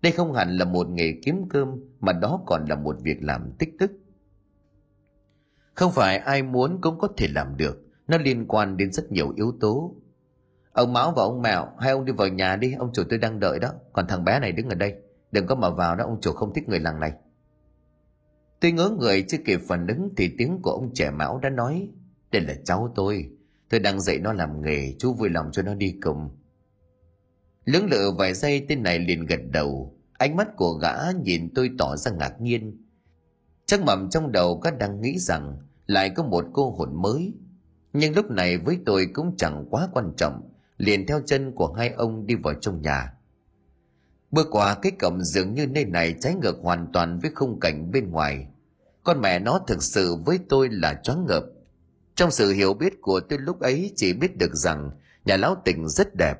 Đây không hẳn là một nghề kiếm cơm, mà đó còn là một việc làm tích tức. Không phải ai muốn cũng có thể làm được, nó liên quan đến rất nhiều yếu tố. Ông máu và ông mèo hai ông đi vào nhà đi, ông chủ tôi đang đợi đó. Còn thằng bé này đứng ở đây, đừng có mà vào đó, ông chủ không thích người làng này tôi ngớ người chưa kịp phản ứng thì tiếng của ông trẻ mão đã nói, đây là cháu tôi. Tôi đang dạy nó làm nghề, chú vui lòng cho nó đi cùng. Lưỡng lự vài giây, tên này liền gật đầu. Ánh mắt của gã nhìn tôi tỏ ra ngạc nhiên. Chắc mầm trong đầu gã đang nghĩ rằng lại có một cô hồn mới. Nhưng lúc này với tôi cũng chẳng quá quan trọng, liền theo chân của hai ông đi vào trong nhà bước qua cái cổng dường như nơi này trái ngược hoàn toàn với khung cảnh bên ngoài. Con mẹ nó thực sự với tôi là choáng ngợp. Trong sự hiểu biết của tôi lúc ấy chỉ biết được rằng nhà lão tỉnh rất đẹp.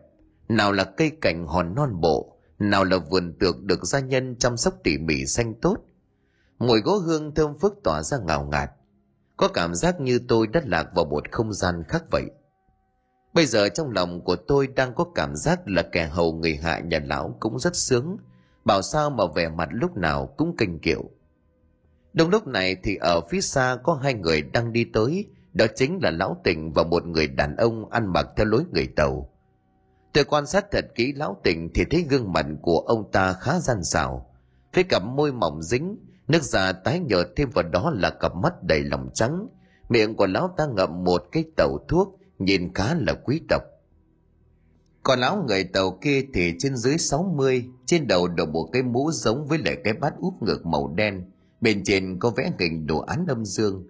Nào là cây cảnh hòn non bộ, nào là vườn tược được gia nhân chăm sóc tỉ mỉ xanh tốt. Mùi gỗ hương thơm phức tỏa ra ngào ngạt. Có cảm giác như tôi đã lạc vào một không gian khác vậy bây giờ trong lòng của tôi đang có cảm giác là kẻ hầu người hạ nhà lão cũng rất sướng. Bảo sao mà vẻ mặt lúc nào cũng kinh kiệu. Đông lúc này thì ở phía xa có hai người đang đi tới. Đó chính là lão tỉnh và một người đàn ông ăn mặc theo lối người tàu. Tôi quan sát thật kỹ lão tỉnh thì thấy gương mặt của ông ta khá gian xảo, với cặp môi mỏng dính, nước da tái nhợt thêm vào đó là cặp mắt đầy lòng trắng. Miệng của lão ta ngậm một cái tàu thuốc nhìn khá là quý tộc còn lão người tàu kia thì trên dưới 60, trên đầu đội một cái mũ giống với lại cái bát úp ngược màu đen, bên trên có vẽ hình đồ án âm dương.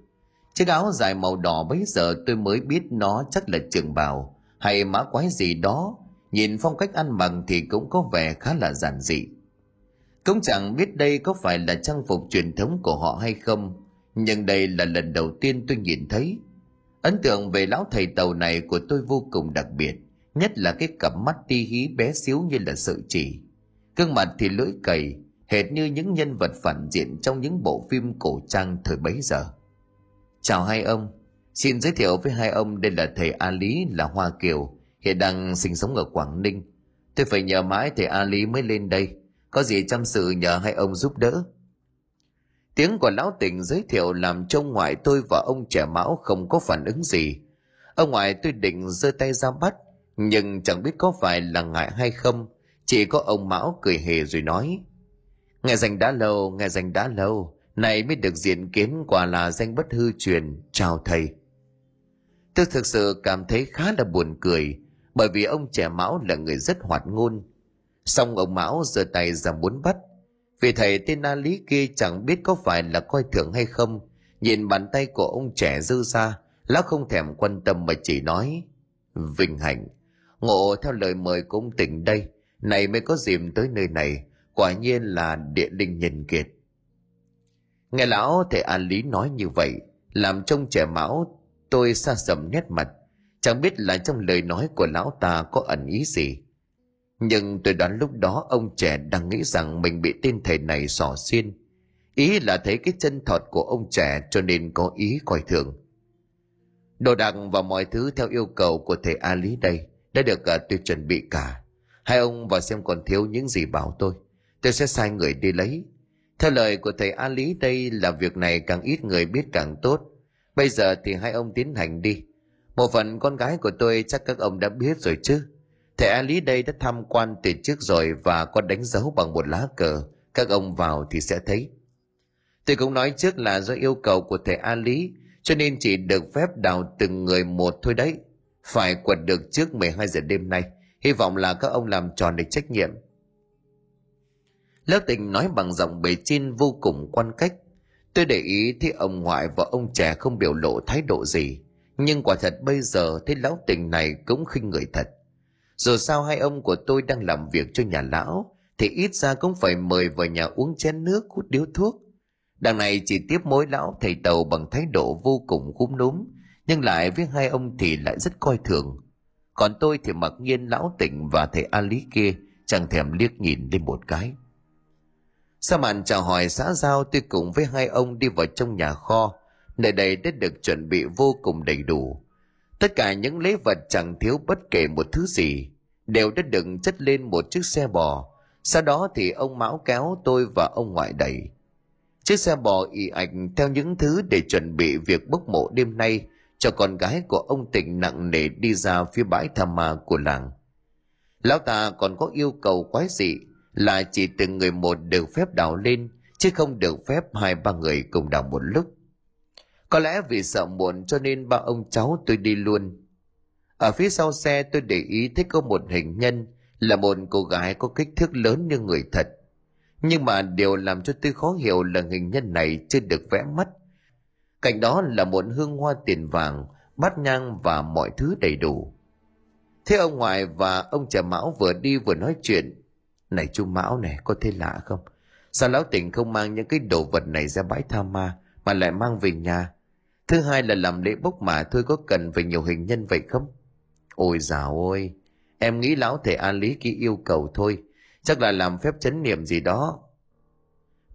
Chiếc áo dài màu đỏ bấy giờ tôi mới biết nó chắc là trường bào hay mã quái gì đó, nhìn phong cách ăn mặc thì cũng có vẻ khá là giản dị. Cũng chẳng biết đây có phải là trang phục truyền thống của họ hay không, nhưng đây là lần đầu tiên tôi nhìn thấy. Ấn tượng về lão thầy tàu này của tôi vô cùng đặc biệt, nhất là cái cặp mắt ti hí bé xíu như là sợi chỉ. Gương mặt thì lưỡi cầy, hệt như những nhân vật phản diện trong những bộ phim cổ trang thời bấy giờ. Chào hai ông, xin giới thiệu với hai ông đây là thầy A Lý là Hoa Kiều, hiện đang sinh sống ở Quảng Ninh. Tôi phải nhờ mãi thầy A Lý mới lên đây, có gì chăm sự nhờ hai ông giúp đỡ. Tiếng của lão tỉnh giới thiệu làm trông ngoại tôi và ông trẻ mão không có phản ứng gì. Ông ngoại tôi định giơ tay ra bắt, nhưng chẳng biết có phải là ngại hay không. Chỉ có ông mão cười hề rồi nói. Nghe danh đã lâu, nghe danh đã lâu, này mới được diện kiến quả là danh bất hư truyền, chào thầy. Tôi thực sự cảm thấy khá là buồn cười, bởi vì ông trẻ mão là người rất hoạt ngôn. Xong ông mão giơ tay ra muốn bắt, vì thầy tên A Lý kia chẳng biết có phải là coi thường hay không, nhìn bàn tay của ông trẻ dư ra, lão không thèm quan tâm mà chỉ nói, Vinh hạnh, ngộ theo lời mời của ông tỉnh đây, này mới có dịp tới nơi này, quả nhiên là địa linh nhân kiệt. Nghe lão thầy A Lý nói như vậy, làm trông trẻ mão, tôi xa sầm nét mặt, chẳng biết là trong lời nói của lão ta có ẩn ý gì nhưng tôi đoán lúc đó ông trẻ đang nghĩ rằng mình bị tên thầy này sỏ xiên ý là thấy cái chân thọt của ông trẻ cho nên có ý coi thường đồ đạc và mọi thứ theo yêu cầu của thầy a lý đây đã được uh, tôi chuẩn bị cả hai ông vào xem còn thiếu những gì bảo tôi tôi sẽ sai người đi lấy Theo lời của thầy A Lý đây là việc này càng ít người biết càng tốt. Bây giờ thì hai ông tiến hành đi. Một phần con gái của tôi chắc các ông đã biết rồi chứ. Thầy A Lý đây đã tham quan từ trước rồi và có đánh dấu bằng một lá cờ. Các ông vào thì sẽ thấy. Tôi cũng nói trước là do yêu cầu của thầy A Lý, cho nên chỉ được phép đào từng người một thôi đấy. Phải quật được trước 12 giờ đêm nay. Hy vọng là các ông làm tròn được trách nhiệm. Lớp tình nói bằng giọng bề trên vô cùng quan cách. Tôi để ý thấy ông ngoại và ông trẻ không biểu lộ thái độ gì. Nhưng quả thật bây giờ thấy lão tình này cũng khinh người thật. Dù sao hai ông của tôi đang làm việc cho nhà lão, thì ít ra cũng phải mời vào nhà uống chén nước hút điếu thuốc. Đằng này chỉ tiếp mối lão thầy tàu bằng thái độ vô cùng khúm núm, nhưng lại với hai ông thì lại rất coi thường. Còn tôi thì mặc nhiên lão tỉnh và thầy A Lý kia chẳng thèm liếc nhìn lên một cái. Sau màn chào hỏi xã giao tôi cùng với hai ông đi vào trong nhà kho, nơi đây đã được chuẩn bị vô cùng đầy đủ. Tất cả những lễ vật chẳng thiếu bất kể một thứ gì, đều đã đựng chất lên một chiếc xe bò. Sau đó thì ông Mão kéo tôi và ông ngoại đẩy. Chiếc xe bò y ạch theo những thứ để chuẩn bị việc bốc mộ đêm nay cho con gái của ông Tịnh nặng nề đi ra phía bãi tha ma của làng. Lão ta còn có yêu cầu quái dị là chỉ từng người một được phép đào lên chứ không được phép hai ba người cùng đào một lúc có lẽ vì sợ muộn cho nên ba ông cháu tôi đi luôn. Ở phía sau xe tôi để ý thấy có một hình nhân là một cô gái có kích thước lớn như người thật. Nhưng mà điều làm cho tôi khó hiểu là hình nhân này chưa được vẽ mắt. Cạnh đó là một hương hoa tiền vàng bát nhang và mọi thứ đầy đủ. Thế ông ngoại và ông trà mão vừa đi vừa nói chuyện. Này chú Mão này, có thấy lạ không? Sao lão tỉnh không mang những cái đồ vật này ra bãi tha ma, mà lại mang về nhà? Thứ hai là làm lễ bốc mà thôi có cần phải nhiều hình nhân vậy không? Ôi dào ôi, em nghĩ lão thể an lý kia yêu cầu thôi, chắc là làm phép chấn niệm gì đó.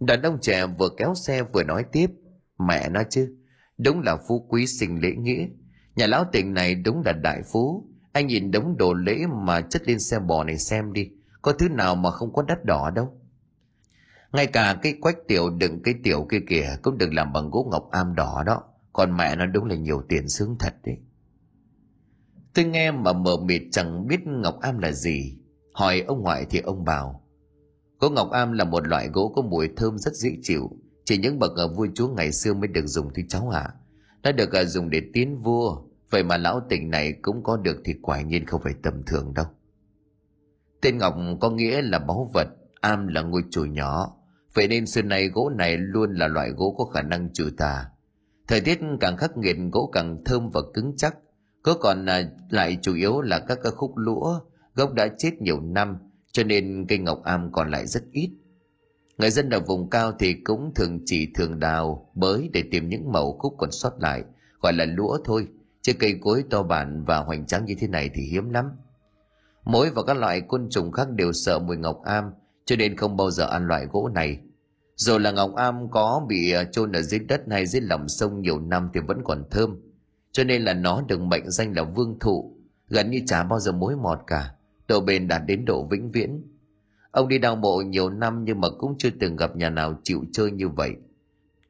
Đàn ông trẻ vừa kéo xe vừa nói tiếp, mẹ nó chứ, đúng là phú quý sinh lễ nghĩa. Nhà lão tỉnh này đúng là đại phú, anh nhìn đống đồ lễ mà chất lên xe bò này xem đi, có thứ nào mà không có đắt đỏ đâu ngay cả cái quách tiểu đựng cái tiểu kia kìa cũng được làm bằng gỗ ngọc am đỏ đó còn mẹ nó đúng là nhiều tiền sướng thật đấy tôi nghe mà mờ mịt chẳng biết ngọc am là gì hỏi ông ngoại thì ông bảo gỗ ngọc am là một loại gỗ có mùi thơm rất dễ chịu chỉ những bậc ở vua chúa ngày xưa mới được dùng thôi cháu ạ à. đã được dùng để tiến vua vậy mà lão tỉnh này cũng có được thì quả nhiên không phải tầm thường đâu Tên Ngọc có nghĩa là báu vật, am là ngôi chùa nhỏ. Vậy nên xưa nay gỗ này luôn là loại gỗ có khả năng trừ tà. Thời tiết càng khắc nghiệt gỗ càng thơm và cứng chắc. Có còn là lại chủ yếu là các cái khúc lũa, gốc đã chết nhiều năm, cho nên cây ngọc am còn lại rất ít. Người dân ở vùng cao thì cũng thường chỉ thường đào, bới để tìm những mẩu khúc còn sót lại, gọi là lũa thôi, chứ cây cối to bản và hoành tráng như thế này thì hiếm lắm. Mối và các loại côn trùng khác đều sợ mùi ngọc am, cho nên không bao giờ ăn loại gỗ này. Dù là ngọc am có bị ờ, chôn ở dưới đất hay dưới lòng sông nhiều năm thì vẫn còn thơm. Cho nên là nó được mệnh danh là vương thụ, gần như chả bao giờ mối mọt cả, độ bền đạt đến độ vĩnh viễn. Ông đi đào mộ nhiều năm nhưng mà cũng chưa từng gặp nhà nào chịu chơi như vậy.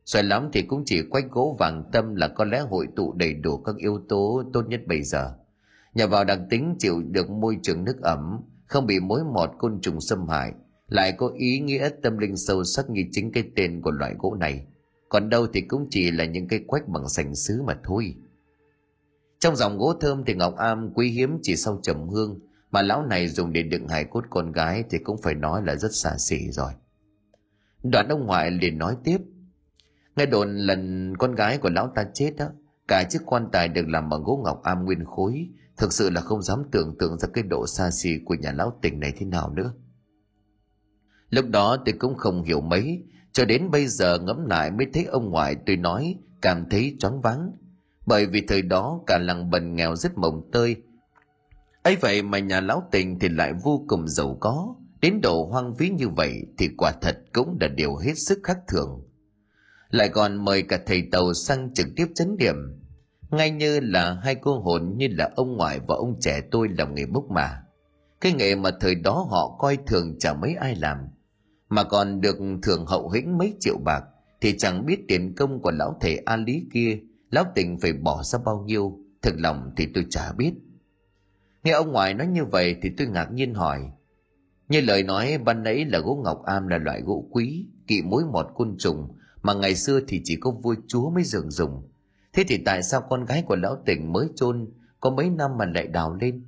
Xoài lắm thì cũng chỉ quách gỗ vàng tâm là có lẽ hội tụ đầy đủ các yếu tố tốt nhất bây giờ nhà vào đặc tính chịu được môi trường nước ẩm không bị mối mọt côn trùng xâm hại lại có ý nghĩa tâm linh sâu sắc như chính cái tên của loại gỗ này. Còn đâu thì cũng chỉ là những cây quách bằng sành sứ mà thôi. Trong dòng gỗ thơm thì ngọc am quý hiếm chỉ sau trầm hương, mà lão này dùng để đựng hài cốt con gái thì cũng phải nói là rất xa xỉ rồi. Đoạn ông ngoại liền nói tiếp, nghe đồn lần con gái của lão ta chết đó, cả chiếc quan tài được làm bằng gỗ ngọc am nguyên khối, Thực sự là không dám tưởng tượng ra cái độ xa xỉ của nhà lão tỉnh này thế nào nữa. Lúc đó tôi cũng không hiểu mấy, cho đến bây giờ ngẫm lại mới thấy ông ngoại tôi nói cảm thấy choáng váng. Bởi vì thời đó cả làng bần nghèo rất mồng tơi. ấy vậy mà nhà lão tình thì lại vô cùng giàu có, đến độ hoang phí như vậy thì quả thật cũng là điều hết sức khác thường. Lại còn mời cả thầy tàu sang trực tiếp chấn điểm, ngay như là hai cô hồn như là ông ngoại và ông trẻ tôi làm nghề múc mà cái nghề mà thời đó họ coi thường chả mấy ai làm mà còn được thưởng hậu hĩnh mấy triệu bạc, thì chẳng biết tiền công của lão thầy a lý kia, lão tình phải bỏ ra bao nhiêu, thực lòng thì tôi chả biết. Nghe ông ngoại nói như vậy thì tôi ngạc nhiên hỏi, như lời nói ban nãy là gỗ ngọc am là loại gỗ quý, kỵ mối mọt côn trùng, mà ngày xưa thì chỉ có vua chúa mới dường dùng. Thế thì tại sao con gái của lão tỉnh mới chôn, có mấy năm mà lại đào lên?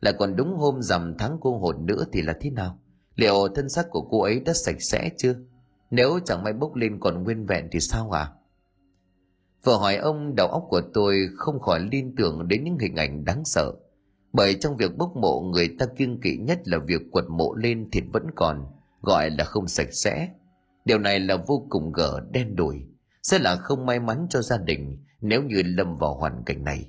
Lại còn đúng hôm rằm tháng cô hồn nữa thì là thế nào? Liệu thân xác của cô ấy đã sạch sẽ chưa? Nếu chẳng may bốc lên còn nguyên vẹn thì sao à vừa hỏi ông, đầu óc của tôi không khỏi liên tưởng đến những hình ảnh đáng sợ. Bởi trong việc bốc mộ, người ta kiêng kỵ nhất là việc quật mộ lên thịt vẫn còn, gọi là không sạch sẽ. Điều này là vô cùng gở, đen đủi. Sẽ là không may mắn cho gia đình nếu như lâm vào hoàn cảnh này.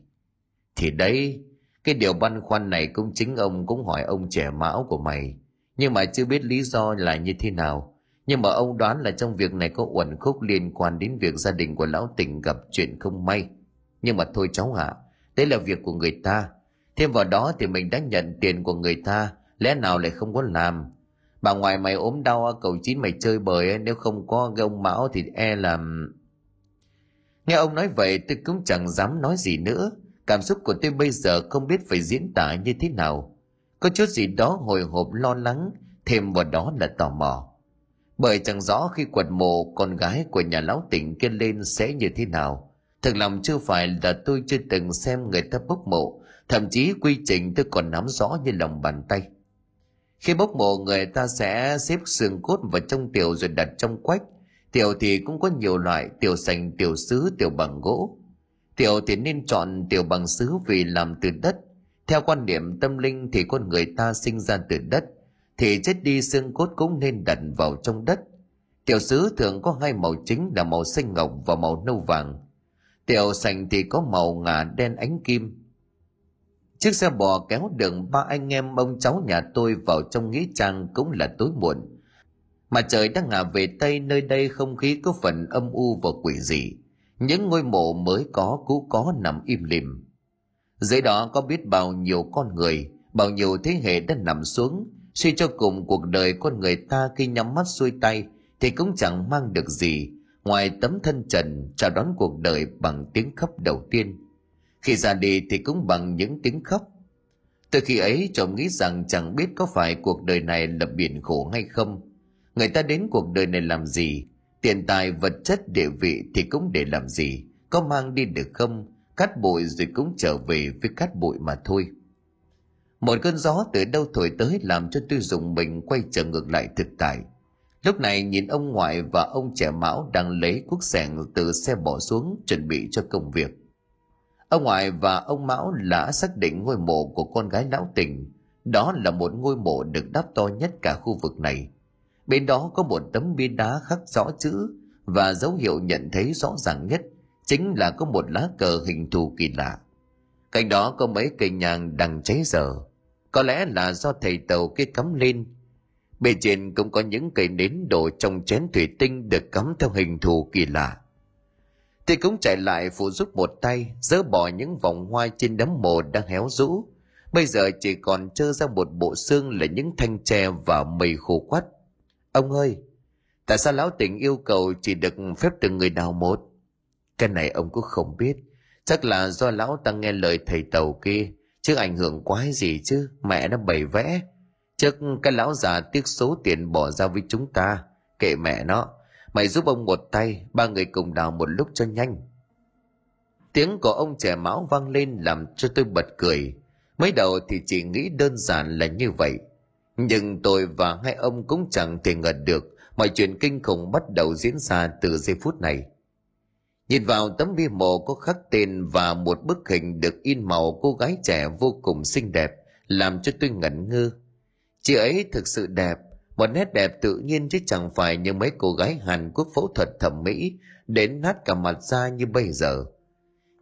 Thì đấy, cái điều băn khoăn này cũng chính ông cũng hỏi ông trẻ mão của mày nhưng mà chưa biết lý do là như thế nào. Nhưng mà ông đoán là trong việc này có uẩn khúc liên quan đến việc gia đình của lão tỉnh gặp chuyện không may. Nhưng mà thôi cháu ạ à, đấy là việc của người ta. Thêm vào đó thì mình đã nhận tiền của người ta lẽ nào lại không có làm? Bà ngoại mày ốm đau cầu chín mày chơi bời nếu không có cái ông mão thì e là nghe ông nói vậy tôi cũng chẳng dám nói gì nữa. Cảm xúc của tôi bây giờ không biết phải diễn tả như thế nào có chút gì đó hồi hộp lo lắng, thêm vào đó là tò mò. Bởi chẳng rõ khi quật mộ con gái của nhà lão tỉnh kia lên sẽ như thế nào. Thực lòng chưa phải là tôi chưa từng xem người ta bốc mộ, thậm chí quy trình tôi còn nắm rõ như lòng bàn tay. Khi bốc mộ, người ta sẽ xếp xương cốt vào trong tiểu rồi đặt trong quách. Tiểu thì cũng có nhiều loại, tiểu sành, tiểu sứ, tiểu bằng gỗ. Tiểu thì nên chọn tiểu bằng sứ vì làm từ đất theo quan điểm tâm linh thì con người ta sinh ra từ đất, thì chết đi xương cốt cũng nên đặt vào trong đất. Tiểu sứ thường có hai màu chính là màu xanh ngọc và màu nâu vàng. Tiểu sành thì có màu ngà đen ánh kim. Chiếc xe bò kéo đường ba anh em ông cháu nhà tôi vào trong nghĩa trang cũng là tối muộn. Mà trời đang ngả về tây, nơi đây không khí có phần âm u và quỷ dị. Những ngôi mộ mới có cũ có nằm im lìm dưới đó có biết bao nhiêu con người, bao nhiêu thế hệ đã nằm xuống. Suy cho cùng cuộc đời con người ta khi nhắm mắt xuôi tay thì cũng chẳng mang được gì. Ngoài tấm thân trần chào đón cuộc đời bằng tiếng khóc đầu tiên. Khi ra đi thì cũng bằng những tiếng khóc. Từ khi ấy chồng nghĩ rằng chẳng biết có phải cuộc đời này là biển khổ hay không. Người ta đến cuộc đời này làm gì? Tiền tài, vật chất, địa vị thì cũng để làm gì? Có mang đi được không? Cát bụi rồi cũng trở về với cát bụi mà thôi. Một cơn gió từ đâu thổi tới làm cho tôi dùng mình quay trở ngược lại thực tại. Lúc này nhìn ông ngoại và ông trẻ mão đang lấy cuốc sẻng từ xe bỏ xuống chuẩn bị cho công việc. Ông ngoại và ông mão đã xác định ngôi mộ của con gái lão tình. Đó là một ngôi mộ được đắp to nhất cả khu vực này. Bên đó có một tấm bia đá khắc rõ chữ và dấu hiệu nhận thấy rõ ràng nhất chính là có một lá cờ hình thù kỳ lạ. Cạnh đó có mấy cây nhang đang cháy dở. Có lẽ là do thầy tàu kia cắm lên. Bề trên cũng có những cây nến đổ trong chén thủy tinh được cắm theo hình thù kỳ lạ. Thì cũng chạy lại phụ giúp một tay, dỡ bỏ những vòng hoa trên đám mồ đang héo rũ. Bây giờ chỉ còn trơ ra một bộ xương là những thanh tre và mây khô quắt. Ông ơi, tại sao lão tỉnh yêu cầu chỉ được phép từng người nào một? Cái này ông cũng không biết. Chắc là do lão ta nghe lời thầy tàu kia, chứ ảnh hưởng quái gì chứ, mẹ nó bày vẽ. Chắc cái lão già tiếc số tiền bỏ ra với chúng ta, kệ mẹ nó. Mày giúp ông một tay, ba người cùng đào một lúc cho nhanh. Tiếng của ông trẻ máu vang lên làm cho tôi bật cười. Mới đầu thì chỉ nghĩ đơn giản là như vậy. Nhưng tôi và hai ông cũng chẳng thể ngờ được mọi chuyện kinh khủng bắt đầu diễn ra từ giây phút này. Nhìn vào tấm bia mộ có khắc tên và một bức hình được in màu cô gái trẻ vô cùng xinh đẹp, làm cho tôi ngẩn ngơ. Chị ấy thực sự đẹp, một nét đẹp tự nhiên chứ chẳng phải như mấy cô gái Hàn Quốc phẫu thuật thẩm mỹ đến nát cả mặt ra như bây giờ.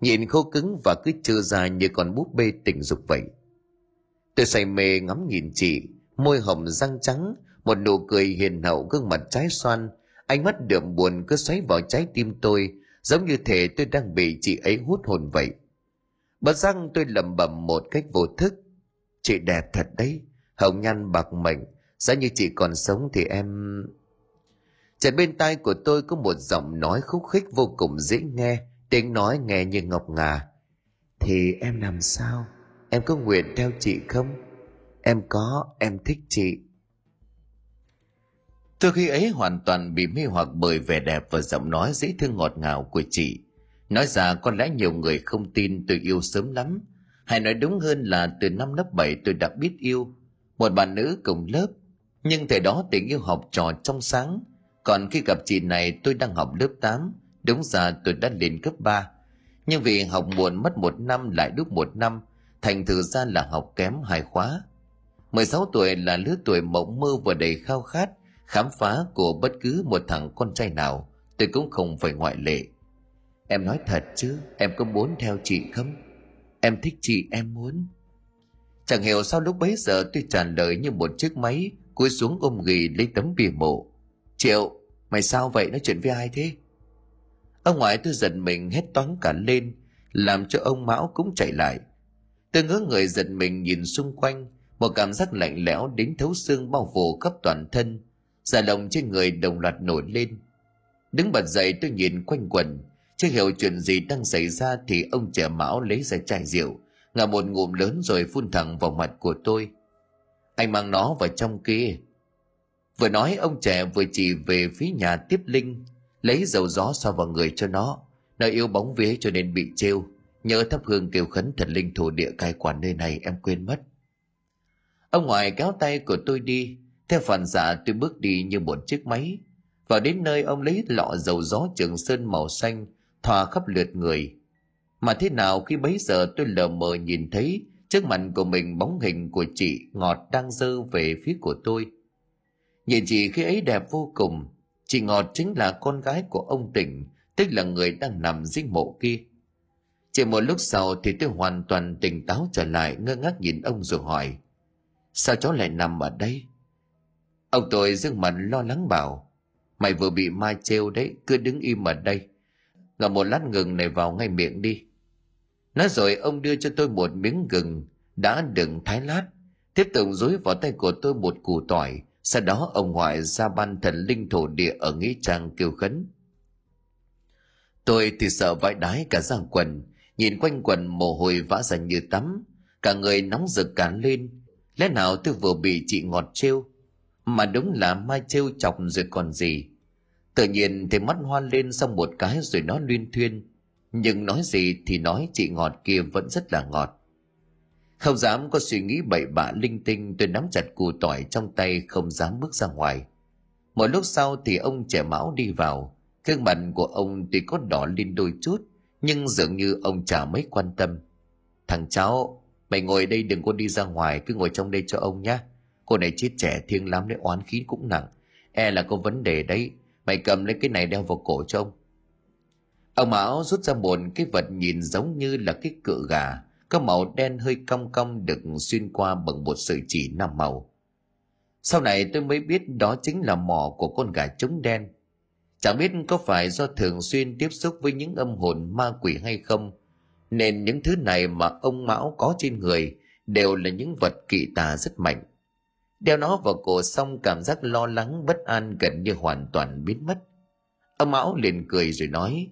Nhìn khô cứng và cứ trơ ra như con búp bê tình dục vậy. Tôi say mê ngắm nhìn chị, môi hồng răng trắng, một nụ cười hiền hậu gương mặt trái xoan, ánh mắt đượm buồn cứ xoáy vào trái tim tôi, giống như thể tôi đang bị chị ấy hút hồn vậy. Bất giác tôi lẩm bẩm một cách vô thức. Chị đẹp thật đấy, hồng nhan bạc mệnh. Giá như chị còn sống thì em chợt bên tai của tôi có một giọng nói khúc khích vô cùng dễ nghe. Tiếng nói nghe như ngọc ngà. Thì em làm sao? Em có nguyện theo chị không? Em có, em thích chị tôi khi ấy hoàn toàn bị mê hoặc bởi vẻ đẹp và giọng nói dễ thương ngọt ngào của chị. Nói ra có lẽ nhiều người không tin tôi yêu sớm lắm. Hay nói đúng hơn là từ năm lớp 7 tôi đã biết yêu. Một bạn nữ cùng lớp. Nhưng thời đó tình yêu học trò trong sáng. Còn khi gặp chị này tôi đang học lớp 8 đúng ra tôi đã lên cấp 3 nhưng vì học muộn mất một năm lại đúc một năm. Thành thử ra là học kém hài khóa. 16 tuổi là lứa tuổi mộng mơ và đầy khao khát khám phá của bất cứ một thằng con trai nào, tôi cũng không phải ngoại lệ. Em nói thật chứ, em có muốn theo chị không? Em thích chị, em muốn. Chẳng hiểu sao lúc bấy giờ tôi trả lời như một chiếc máy, cúi xuống ôm ghì lấy tấm bìa mộ. Triệu, mày sao vậy? Nói chuyện với ai thế? Ông ngoại tôi giật mình hét toáng cả lên, làm cho ông mão cũng chạy lại. Tôi ngỡ người giật mình nhìn xung quanh, một cảm giác lạnh lẽo đến thấu xương bao phủ khắp toàn thân. Giả lòng trên người đồng loạt nổi lên. Đứng bật dậy tôi nhìn quanh quần. Chưa hiểu chuyện gì đang xảy ra thì ông trẻ mão lấy ra chai rượu ngả một ngụm lớn rồi phun thẳng vào mặt của tôi. Anh mang nó vào trong kia. Vừa nói ông trẻ vừa chỉ về phía nhà tiếp linh, lấy dầu gió xoa vào người cho nó. Nó yêu bóng vía cho nên bị trêu. Nhớ thắp hương kêu khấn thần linh thổ địa cai quản nơi này em quên mất. Ông ngoại kéo tay của tôi đi theo phản xạ, tôi bước đi như một chiếc máy. Vào đến nơi, ông lấy lọ dầu gió trường sơn màu xanh, thoa khắp lượt người. Mà thế nào khi bấy giờ tôi lờ mờ nhìn thấy, trước mặt của mình bóng hình của chị ngọt đang dơ về phía của tôi. Nhìn chị khi ấy đẹp vô cùng. Chị ngọt chính là con gái của ông tỉnh tức là người đang nằm dưới mộ kia. Chỉ một lúc sau thì tôi hoàn toàn tỉnh táo trở lại, ngơ ngác nhìn ông rồi hỏi, sao cháu lại nằm ở đây? Ông tôi dương mặt lo lắng bảo, mày vừa bị ma trêu đấy, cứ đứng im ở đây. Ngậm một lát gừng này vào ngay miệng đi. Nói rồi ông đưa cho tôi một miếng gừng đã đựng thái lát, tiếp tục dối vào tay của tôi một củ tỏi. Sau đó ông ngoại ra ban thần linh thổ địa ở nghĩa trang kêu khấn. Tôi thì sợ vãi đái cả giang quần, nhìn quanh quần mồ hôi vã ra như tắm, cả người nóng rực cả lên. Lẽ nào tôi vừa bị chị ngọt trêu mà đúng là mai trêu chọc rồi còn gì. Tự nhiên thì mắt hoa lên xong một cái rồi nó luyên thuyên. Nhưng nói gì thì nói, chị ngọt kia vẫn rất là ngọt. Không dám có suy nghĩ bậy bạ linh tinh, tôi nắm chặt củ tỏi trong tay, không dám bước ra ngoài. Một lúc sau thì ông trẻ mão đi vào. Gương mặt của ông tuy có đỏ lên đôi chút, nhưng dường như ông chả mấy quan tâm. Thằng cháu, mày ngồi đây đừng có đi ra ngoài, cứ ngồi trong đây cho ông nhé cô này chết trẻ thiêng lắm đấy, oán khí cũng nặng. E là có vấn đề đấy. Mày cầm lấy cái này đeo vào cổ cho ông. Ông mão rút ra một cái vật nhìn giống như là cái cựa gà. Có màu đen hơi cong cong được xuyên qua bằng một sợi chỉ năm màu. Sau này tôi mới biết đó chính là mỏ của con gà trống đen. Chẳng biết có phải do thường xuyên tiếp xúc với những âm hồn ma quỷ hay không, nên những thứ này mà ông mão có trên người đều là những vật kỳ tà rất mạnh đeo nó vào cổ xong cảm giác lo lắng bất an gần như hoàn toàn biến mất. Ông mão liền cười rồi nói,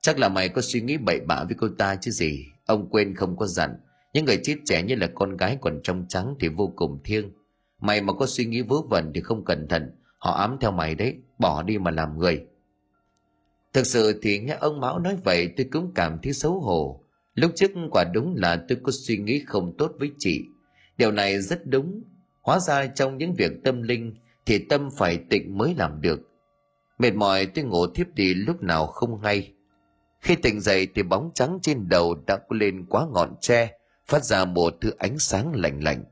chắc là mày có suy nghĩ bậy bạ với cô ta chứ gì? Ông quên không có dặn, những người chết trẻ như là con gái còn trong trắng thì vô cùng thiêng. Mày mà có suy nghĩ vớ vẩn thì không cẩn thận, họ ám theo mày đấy, bỏ đi mà làm người. Thực sự thì nghe ông mão nói vậy, tôi cũng cảm thấy xấu hổ. Lúc trước quả đúng là tôi có suy nghĩ không tốt với chị. Điều này rất đúng hóa ra trong những việc tâm linh thì tâm phải tịnh mới làm được. Mệt mỏi tôi ngủ thiếp đi lúc nào không hay. Khi tỉnh dậy thì bóng trắng trên đầu đã lên quá ngọn tre, phát ra một thứ ánh sáng lạnh lạnh.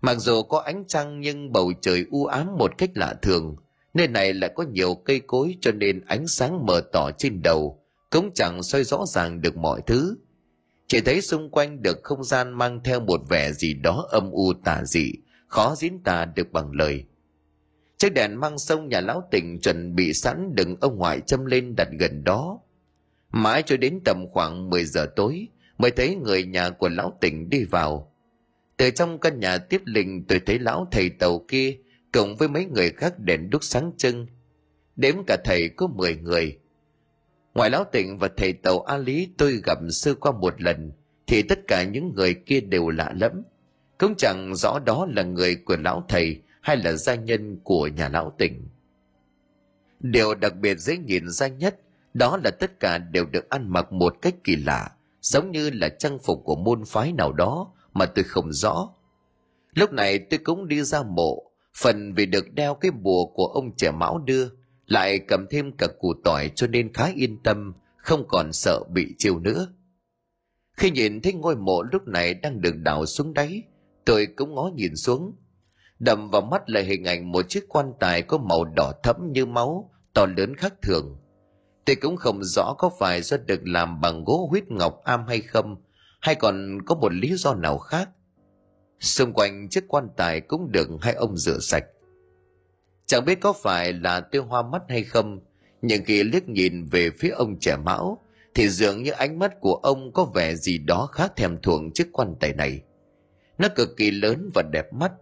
Mặc dù có ánh trăng nhưng bầu trời u ám một cách lạ thường, nơi này lại có nhiều cây cối cho nên ánh sáng mờ tỏ trên đầu cũng chẳng soi rõ ràng được mọi thứ chỉ thấy xung quanh được không gian mang theo một vẻ gì đó âm u tà dị, khó diễn tả được bằng lời. Chiếc đèn mang sông nhà lão tỉnh chuẩn bị sẵn đừng ông ngoại châm lên đặt gần đó. Mãi cho đến tầm khoảng 10 giờ tối, mới thấy người nhà của lão tỉnh đi vào. Từ trong căn nhà tiếp linh, tôi thấy lão thầy tàu kia cộng với mấy người khác đèn đúc sáng trưng. Đếm cả thầy có 10 người. Ngoài lão tịnh và thầy tàu A Lý tôi gặp sư qua một lần, thì tất cả những người kia đều lạ lẫm. Cũng chẳng rõ đó là người của lão thầy hay là gia nhân của nhà lão tịnh. Điều đặc biệt dễ nhìn ra nhất đó là tất cả đều được ăn mặc một cách kỳ lạ, giống như là trang phục của môn phái nào đó mà tôi không rõ. Lúc này tôi cũng đi ra mộ, phần vì được đeo cái bùa của ông trẻ mão đưa, lại cầm thêm cả củ tỏi cho nên khá yên tâm, không còn sợ bị chiêu nữa. Khi nhìn thấy ngôi mộ lúc này đang được đào xuống đáy, tôi cũng ngó nhìn xuống. Đầm vào mắt là hình ảnh một chiếc quan tài có màu đỏ thẫm như máu, to lớn khác thường. Tôi cũng không rõ có phải do được làm bằng gỗ huyết ngọc am hay không, hay còn có một lý do nào khác. Xung quanh chiếc quan tài cũng được hai ông rửa sạch. Chẳng biết có phải là tôi hoa mắt hay không, nhưng khi liếc nhìn về phía ông trẻ mão, thì dường như ánh mắt của ông có vẻ gì đó khá thèm thuồng chiếc quan tài này. Nó cực kỳ lớn và đẹp mắt.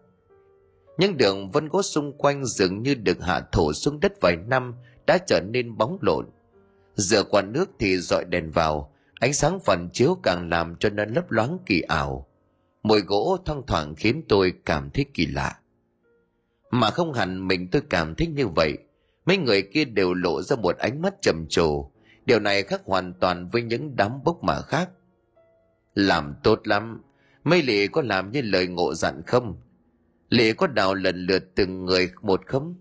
Những đường vân gỗ xung quanh dường như được hạ thổ xuống đất vài năm đã trở nên bóng lộn. Dựa qua nước thì dọi đèn vào, ánh sáng phản chiếu càng làm cho nó lấp loáng kỳ ảo. Mùi gỗ thoang thoảng khiến tôi cảm thấy kỳ lạ. Mà không hẳn mình tôi cảm thấy như vậy. Mấy người kia đều lộ ra một ánh mắt trầm trồ. Điều này khác hoàn toàn với những đám bốc mà khác. Làm tốt lắm. Mấy lì có làm như lời ngộ dặn không? Lì có đào lần lượt từng người một không?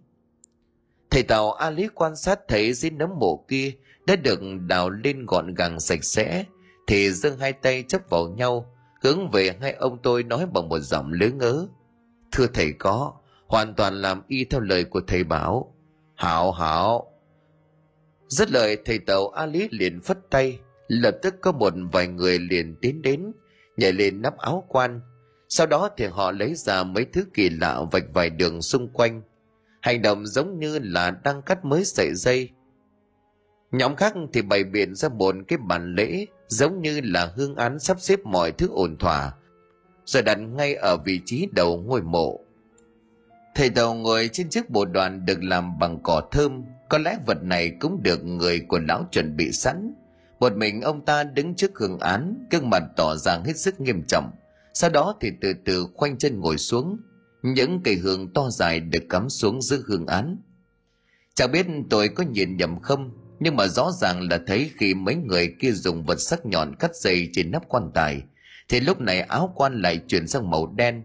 Thầy Tàu A Lý quan sát thấy dưới nấm mộ kia đã được đào lên gọn gàng sạch sẽ, thì dâng hai tay chấp vào nhau, hướng về hai ông tôi nói bằng một giọng lớn ngớ. Thưa thầy có, hoàn toàn làm y theo lời của thầy bảo. Hảo hảo. Rất lời thầy tàu A Lý liền phất tay, lập tức có một vài người liền tiến đến, nhảy lên nắp áo quan. Sau đó thì họ lấy ra mấy thứ kỳ lạ vạch vài đường xung quanh. Hành động giống như là đang cắt mới sợi dây. Nhóm khác thì bày biện ra một cái bàn lễ giống như là hương án sắp xếp mọi thứ ổn thỏa, rồi đặt ngay ở vị trí đầu ngôi mộ. Thầy tàu ngồi trên chiếc bộ đoàn được làm bằng cỏ thơm, có lẽ vật này cũng được người của lão chuẩn bị sẵn. Một mình ông ta đứng trước hương án, gương mặt tỏ ra hết sức nghiêm trọng. Sau đó thì từ từ khoanh chân ngồi xuống, những cây hương to dài được cắm xuống giữa hương án. Chẳng biết tôi có nhìn nhầm không, nhưng mà rõ ràng là thấy khi mấy người kia dùng vật sắc nhọn cắt dây trên nắp quan tài, thì lúc này áo quan lại chuyển sang màu đen,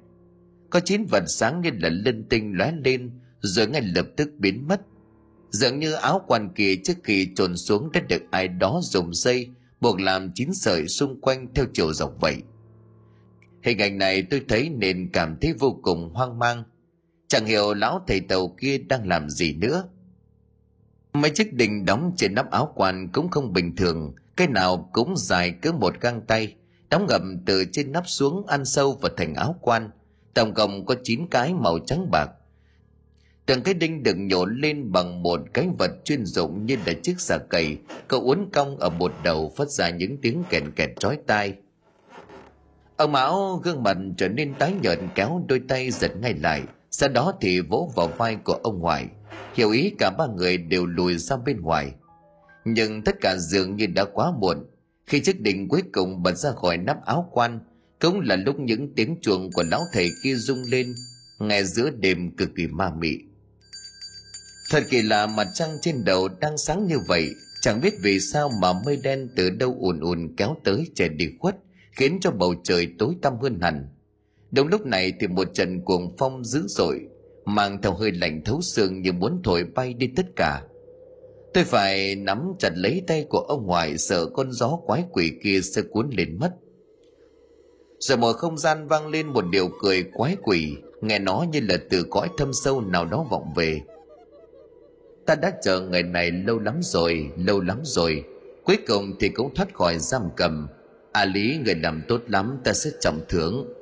có chín vật sáng như là linh tinh lóe lên, rồi ngay lập tức biến mất. Dường như áo quan kia trước khi trồn xuống đã được ai đó dùng dây, buộc làm chín sợi xung quanh theo chiều dọc vậy. Hình ảnh này tôi thấy nên cảm thấy vô cùng hoang mang. Chẳng hiểu lão thầy tàu kia đang làm gì nữa. Mấy chiếc đình đóng trên nắp áo quan cũng không bình thường, cái nào cũng dài cỡ một găng tay, đóng ngầm từ trên nắp xuống ăn sâu vào thành áo quan tổng cộng có 9 cái màu trắng bạc. Từng cái đinh được nhổn lên bằng một cái vật chuyên dụng như là chiếc xà cầy, Cậu uốn cong ở một đầu phát ra những tiếng kẹt kẹt trói tai. Ông Mão gương mặt trở nên tái nhợt kéo đôi tay giật ngay lại, sau đó thì vỗ vào vai của ông ngoại. Hiểu ý cả ba người đều lùi ra bên ngoài. Nhưng tất cả dường như đã quá muộn. Khi chiếc đỉnh cuối cùng bật ra khỏi nắp áo quan, cũng là lúc những tiếng chuồng của lão thầy kia rung lên, nghe giữa đêm cực kỳ ma mị. Thật kỳ lạ mặt trăng trên đầu đang sáng như vậy, chẳng biết vì sao mà mây đen từ đâu ùn ùn kéo tới che đi khuất, khiến cho bầu trời tối tăm hơn hẳn. Đúng lúc này thì một trận cuồng phong dữ dội, mang theo hơi lạnh thấu xương như muốn thổi bay đi tất cả. Tôi phải nắm chặt lấy tay của ông ngoại, sợ con gió quái quỷ kia sẽ cuốn lên mất rồi một không gian vang lên một điều cười quái quỷ. Nghe nó như là từ cõi thâm sâu nào đó vọng về. Ta đã chờ ngày này lâu lắm rồi, lâu lắm rồi. Cuối cùng thì cũng thoát khỏi giam cầm. A lý, người làm tốt lắm, ta sẽ trọng thưởng.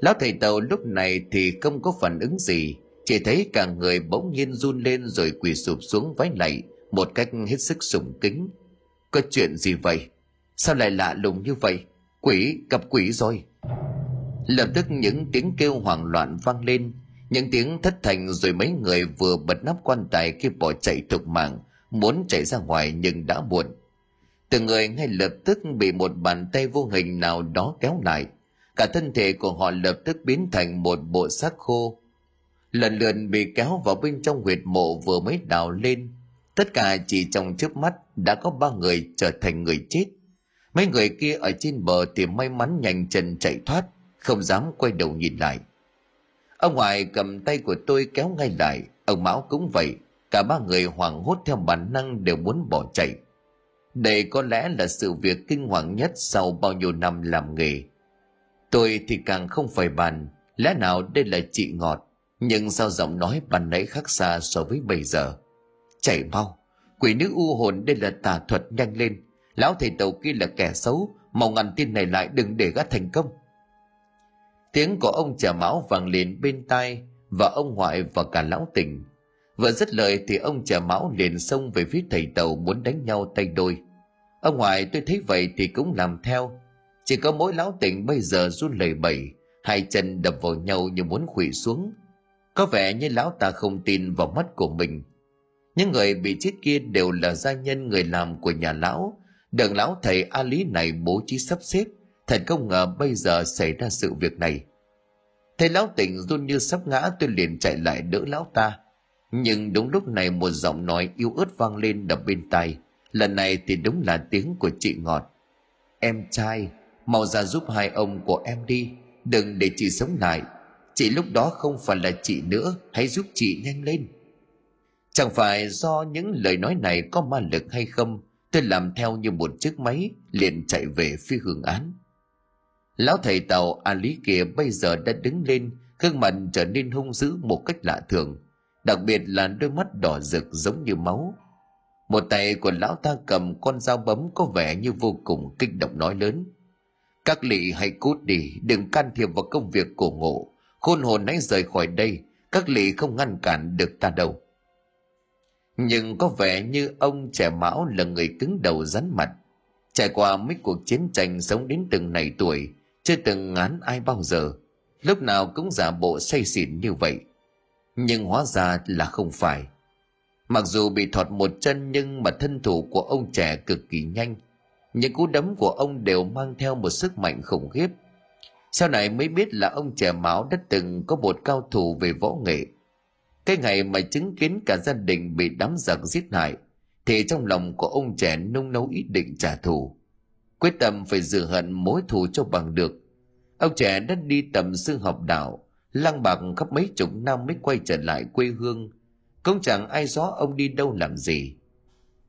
Lão thầy tàu lúc này thì không có phản ứng gì. Chỉ thấy cả người bỗng nhiên run lên rồi quỳ sụp xuống vái lạy, một cách hết sức sùng kính. Có chuyện gì vậy? Sao lại lạ lùng như vậy? Quỷ, gặp quỷ rồi. Lập tức những tiếng kêu hoảng loạn vang lên, những tiếng thất thành rồi mấy người vừa bật nắp quan tài khi bỏ chạy thục mạng, muốn chạy ra ngoài nhưng đã muộn. Từng người ngay lập tức bị một bàn tay vô hình nào đó kéo lại. Cả thân thể của họ lập tức biến thành một bộ xác khô. Lần lượt bị kéo vào bên trong huyệt mộ vừa mới đào lên. Tất cả chỉ trong chớp mắt đã có ba người trở thành người chết mấy người kia ở trên bờ thì may mắn nhanh chân chạy thoát, không dám quay đầu nhìn lại. Ông ngoại cầm tay của tôi kéo ngay lại, ông mão cũng vậy, cả ba người hoảng hốt theo bản năng đều muốn bỏ chạy. Đây có lẽ là sự việc kinh hoàng nhất sau bao nhiêu năm làm nghề. Tôi thì càng không phải bàn lẽ nào đây là chị ngọt? Nhưng sao giọng nói bàn nãy khác xa so với bây giờ? Chạy mau, quỷ nữ u hồn đây là tà thuật nhanh lên lão thầy tàu kia là kẻ xấu mau ngăn tin này lại đừng để gã thành công. Tiếng của ông trà mão vang lên bên tai và ông ngoại và cả lão tỉnh vừa dứt lời thì ông trà mão liền xông về phía thầy tàu muốn đánh nhau tay đôi. Ông ngoại tôi thấy vậy thì cũng làm theo. Chỉ có mỗi lão tỉnh bây giờ run lẩy bẩy, hai chân đập vào nhau như muốn khuỵu xuống. Có vẻ như lão ta không tin vào mắt của mình. Những người bị chết kia đều là gia nhân người làm của nhà lão được lão thầy a lý này bố trí sắp xếp thật không ngờ bây giờ xảy ra sự việc này. Thấy lão tỉnh run như sắp ngã, tôi liền chạy lại đỡ lão ta. Nhưng đúng lúc này một giọng nói yêu ớt vang lên đập bên tai. Lần này thì đúng là tiếng của chị ngọt. Em trai, mau ra giúp hai ông của em đi, đừng để chị sống lại. Chị lúc đó không phải là chị nữa, hãy giúp chị nhanh lên. Chẳng phải do những lời nói này có ma lực hay không tôi làm theo như một chiếc máy, liền chạy về phía hương án. Lão thầy tàu a lý kia bây giờ đã đứng lên, gương mặt trở nên hung dữ một cách lạ thường. Đặc biệt là đôi mắt đỏ rực giống như máu. Một tay của lão ta cầm con dao bấm có vẻ như vô cùng kích động nói lớn. Các lỵ hãy cút đi, đừng can thiệp vào công việc cổ ngộ. Khôn hồn hãy rời khỏi đây, các lỵ không ngăn cản được ta đâu nhưng có vẻ như ông trẻ mão là người cứng đầu rắn mặt. Trải qua mấy cuộc chiến tranh sống đến từng này tuổi, chưa từng ngán ai bao giờ, lúc nào cũng giả bộ say xỉn như vậy. Nhưng hóa ra là không phải. Mặc dù bị thọt một chân nhưng mà thân thủ của ông trẻ cực kỳ nhanh. Những cú đấm của ông đều mang theo một sức mạnh khủng khiếp. Sau này mới biết là ông trẻ máu đã từng có một cao thủ về võ nghệ cái ngày mà chứng kiến cả gia đình bị đám giặc giết hại, thì trong lòng của ông trẻ nung nấu ý định trả thù. Quyết tâm phải rửa hận mối thù cho bằng được. Ông trẻ đã đi tầm sư học đạo, lang bạc khắp mấy chục năm mới quay trở lại quê hương. Cũng chẳng ai rõ ông đi đâu làm gì.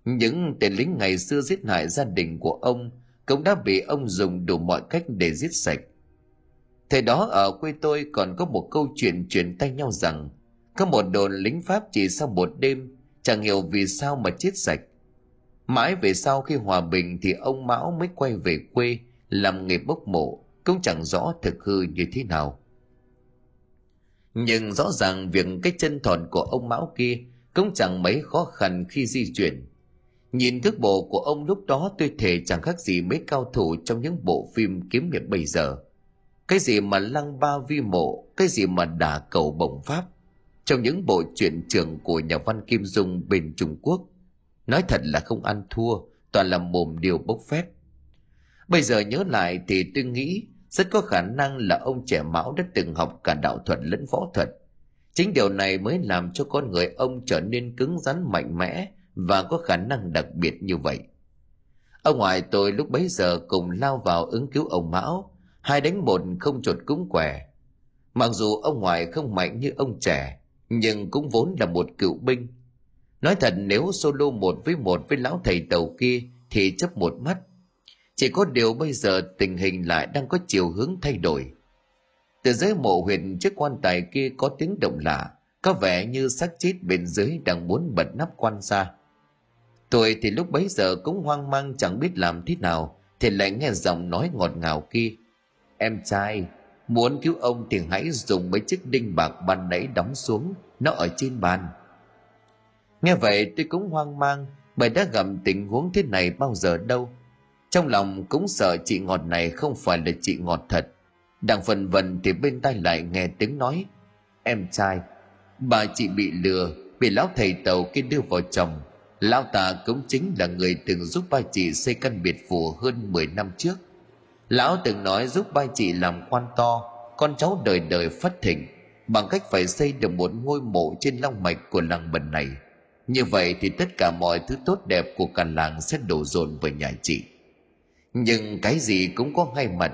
Những tên lính ngày xưa giết hại gia đình của ông cũng đã bị ông dùng đủ mọi cách để giết sạch. Thời đó ở quê tôi còn có một câu chuyện truyền tay nhau rằng có một đồn lính pháp chỉ sau một đêm, chẳng hiểu vì sao mà chết sạch. Mãi về sau khi hòa bình thì ông mão mới quay về quê, làm nghề bốc mộ, cũng chẳng rõ thực hư như thế nào. Nhưng rõ ràng việc cái chân thòn của ông mão kia cũng chẳng mấy khó khăn khi di chuyển. Nhìn thức bộ của ông lúc đó tôi thể chẳng khác gì mấy cao thủ trong những bộ phim kiếm hiệp bây giờ. Cái gì mà lăng ba vi mộ, cái gì mà đả cầu bổng pháp trong những bộ truyện trường của nhà văn kim dung bên trung quốc, nói thật là không ăn thua, toàn là mồm điều bốc phép bây giờ nhớ lại thì tôi nghĩ rất có khả năng là ông trẻ mão đã từng học cả đạo thuật lẫn võ thuật. Chính điều này mới làm cho con người ông trở nên cứng rắn mạnh mẽ và có khả năng đặc biệt như vậy. Ông ngoại tôi lúc bấy giờ cùng lao vào ứng cứu ông mão, hai đánh một không chuột cúng quẻ. Mặc dù ông ngoại không mạnh như ông trẻ nhưng cũng vốn là một cựu binh. Nói thật, nếu solo một với một với lão thầy tàu kia thì chấp một mắt. Chỉ có điều bây giờ tình hình lại đang có chiều hướng thay đổi. Từ dưới mộ huyền chiếc quan tài kia có tiếng động lạ, có vẻ như xác chết bên dưới đang muốn bật nắp quan ra tôi thì lúc bấy giờ cũng hoang mang chẳng biết làm thế nào, thì lại nghe giọng nói ngọt ngào kia. Em trai muốn cứu ông thì hãy dùng mấy chiếc đinh bạc ban nãy đóng xuống, nó ở trên bàn. Nghe vậy tôi cũng hoang mang, bởi đã gặp tình huống thế này bao giờ đâu. Trong lòng cũng sợ chị ngọt này không phải là chị ngọt thật. Đang phần vần thì bên tai lại nghe tiếng nói, em trai, bà chị bị lừa, bị lão thầy tàu kia đưa vào chồng. Lão ta cũng chính là người từng giúp ba chị xây căn biệt phủ hơn 10 năm trước lão từng nói giúp ba chị làm quan to, con cháu đời đời phát thịnh, bằng cách phải xây được một ngôi mộ trên long mạch của làng bần này. Như vậy thì tất cả mọi thứ tốt đẹp của cả làng sẽ đổ dồn về nhà chị. Nhưng cái gì cũng có hai mặt.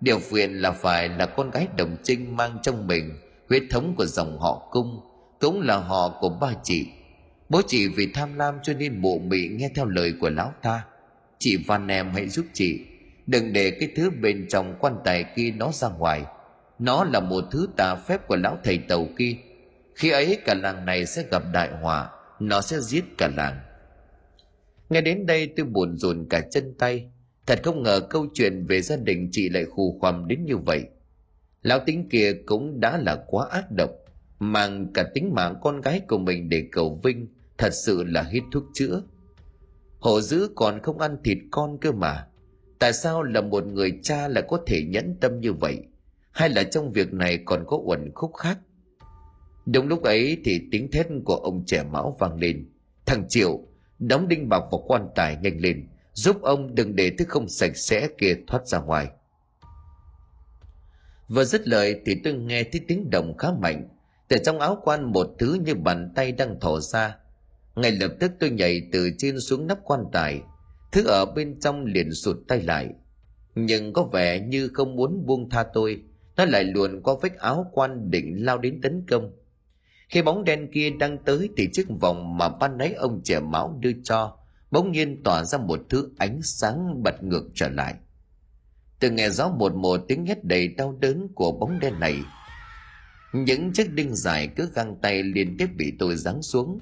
Điều phiền là phải là con gái đồng trinh mang trong mình huyết thống của dòng họ cung, cũng là họ của ba chị. Bố chị vì tham lam cho nên bộ mị nghe theo lời của lão ta. Chị van em hãy giúp chị đừng để cái thứ bên trong quan tài kia nó ra ngoài. Nó là một thứ tà phép của lão thầy tàu kia. Khi ấy cả làng này sẽ gặp đại họa, nó sẽ giết cả làng. Nghe đến đây tôi buồn rùn cả chân tay. Thật không ngờ câu chuyện về gia đình chị lại khù khoằm đến như vậy. Lão tính kia cũng đã là quá ác độc, mang cả tính mạng con gái của mình để cầu vinh, thật sự là hít thuốc chữa. Hổ dữ còn không ăn thịt con cơ mà tại sao là một người cha lại có thể nhẫn tâm như vậy? Hay là trong việc này còn có uẩn khúc khác? Đúng lúc ấy thì tiếng thét của ông trẻ mão vang lên. Thằng triệu, đóng đinh bạc vào quan tài nhanh lên, giúp ông đừng để thứ không sạch sẽ kia thoát ra ngoài. Vừa dứt lời thì tôi nghe thấy tiếng động khá mạnh. Từ trong áo quan một thứ như bàn tay đang thò ra. Ngay lập tức tôi nhảy từ trên xuống nắp quan tài thứ ở bên trong liền sụt tay lại. Nhưng có vẻ như không muốn buông tha tôi, nó lại luồn qua vách áo quan định lao đến tấn công. Khi bóng đen kia đang tới thì chiếc vòng mà ban nãy ông trẻ máu đưa cho bỗng nhiên tỏa ra một thứ ánh sáng bật ngược trở lại. Từ nghe rõ một một tiếng hét đầy đau đớn của bóng đen này. Những chiếc đinh dài cứ găng tay liên tiếp bị tôi giáng xuống.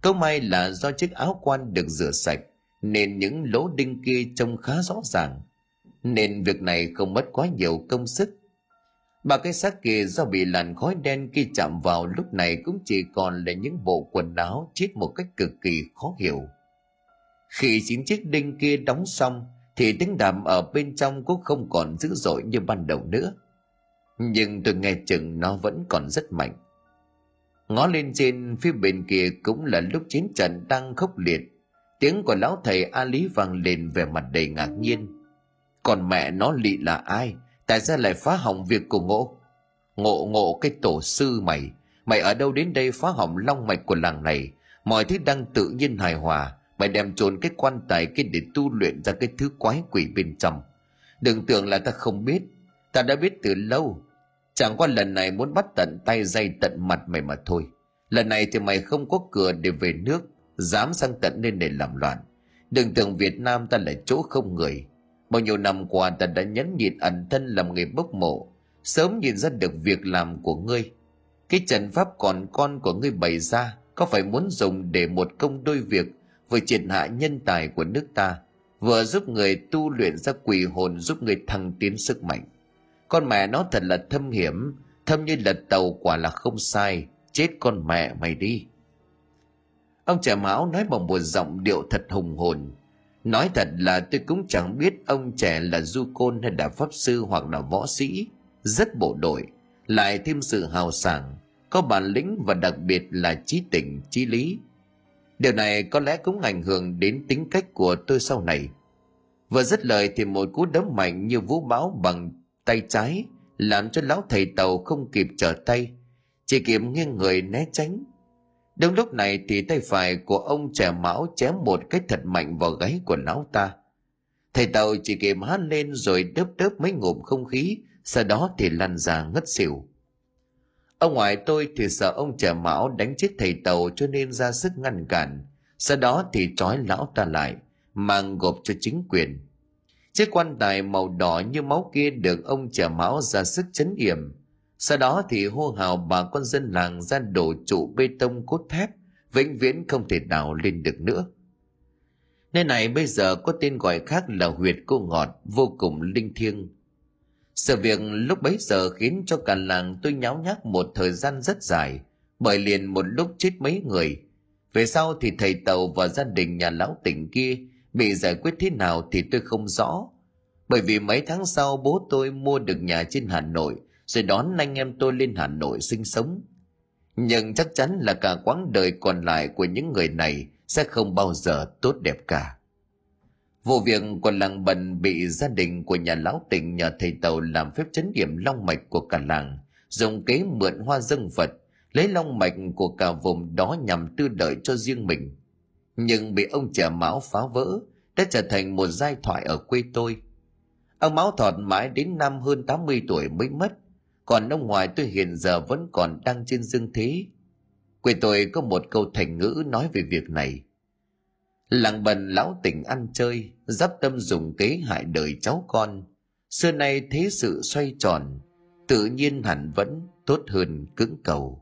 Câu may là do chiếc áo quan được rửa sạch nên những lỗ đinh kia trông khá rõ ràng, nên việc này không mất quá nhiều công sức. Ba cái xác kia do bị làn khói đen khi chạm vào lúc này cũng chỉ còn là những bộ quần áo chết một cách cực kỳ khó hiểu. Khi chín chiếc đinh kia đóng xong, thì tiếng đàm ở bên trong cũng không còn dữ dội như ban đầu nữa. Nhưng tôi nghe chừng nó vẫn còn rất mạnh. Ngó lên trên phía bên kia cũng là lúc chiến trận đang khốc liệt tiếng của lão thầy a lý vang lên về mặt đầy ngạc nhiên. Còn mẹ nó lị là ai? Tại sao lại phá hỏng việc của ngộ? Ngộ ngộ cái tổ sư mày. Mày ở đâu đến đây phá hỏng long mạch của làng này? Mọi thứ đang tự nhiên hài hòa. Mày đem trốn cái quan tài kia để tu luyện ra cái thứ quái quỷ bên trong. Đừng tưởng là ta không biết. Ta đã biết từ lâu. Chẳng qua lần này muốn bắt tận tay dây tận mặt mày mà thôi. Lần này thì mày không có cửa để về nước dám sang tận nên để làm loạn. Đừng tưởng việt nam ta là chỗ không người. Bao nhiêu năm qua ta đã nhẫn nhịn ẩn thân làm nghề bốc mộ. Sớm nhìn ra được việc làm của ngươi. Cái trận pháp còn con của ngươi bày ra, có phải muốn dùng để một công đôi việc vừa triệt hạ nhân tài của nước ta, vừa giúp người tu luyện ra quỷ hồn, giúp người thăng tiến sức mạnh? Con mẹ nó thật là thâm hiểm, thâm như lật tàu quả là không sai. Chết con mẹ mày đi ông trẻ mão nói bằng một giọng điệu thật hùng hồn. Nói thật là tôi cũng chẳng biết ông trẻ là du côn hay là pháp sư hoặc là võ sĩ. Rất bộ đội, lại thêm sự hào sảng, có bản lĩnh và đặc biệt là trí tình, trí lý. Điều này có lẽ cũng ảnh hưởng đến tính cách của tôi sau này. Vừa dứt lời thì một cú đấm mạnh như vũ bão bằng tay trái, làm cho lão thầy tàu không kịp trở tay. Chỉ kịp nghiêng người né tránh đúng lúc này thì tay phải của ông trẻ mão chém một cái thật mạnh vào gáy của lão ta. Thầy tàu chỉ kịp hát lên rồi đớp đớp mấy ngụm không khí, sau đó thì lăn ra ngất xỉu. Ông ngoại tôi thì sợ ông trẻ mão đánh chết thầy tàu cho nên ra sức ngăn cản. Sau đó thì trói lão ta lại, mang gộp cho chính quyền. Chiếc quan tài màu đỏ như máu kia được ông trẻ mão ra sức chấn yểm sau đó thì hô hào bà con dân làng ra đổ trụ bê tông cốt thép, vĩnh viễn không thể đào lên được nữa. Nơi này bây giờ có tên gọi khác là huyệt cô ngọt, vô cùng linh thiêng. Sự việc lúc bấy giờ khiến cho cả làng tôi nháo nhác một thời gian rất dài, bởi liền một lúc chết mấy người. Về sau thì thầy tàu và gia đình nhà lão tỉnh kia bị giải quyết thế nào thì tôi không rõ. Bởi vì mấy tháng sau bố tôi mua được nhà trên hà nội rồi đón anh em tôi lên Hà Nội sinh sống. Nhưng chắc chắn là cả quãng đời còn lại của những người này sẽ không bao giờ tốt đẹp cả. Vụ việc của làng bần bị gia đình của nhà lão tỉnh nhờ thầy tàu làm phép chấn điểm long mạch của cả làng, dùng kế mượn hoa dân Phật, lấy long mạch của cả vùng đó nhằm tư đợi cho riêng mình. Nhưng bị ông trẻ Mão phá vỡ, đã trở thành một giai thoại ở quê tôi. Ông Mão thọt mãi đến năm hơn 80 tuổi mới mất, còn ông ngoại tôi hiện giờ vẫn còn đang trên dương thế. Quê tôi có một câu thành ngữ nói về việc này. Làng bần lão tỉnh ăn chơi, giáp tâm dùng kế hại đời cháu con. Xưa nay thế sự xoay tròn, tự nhiên hẳn vẫn tốt hơn cứng cầu.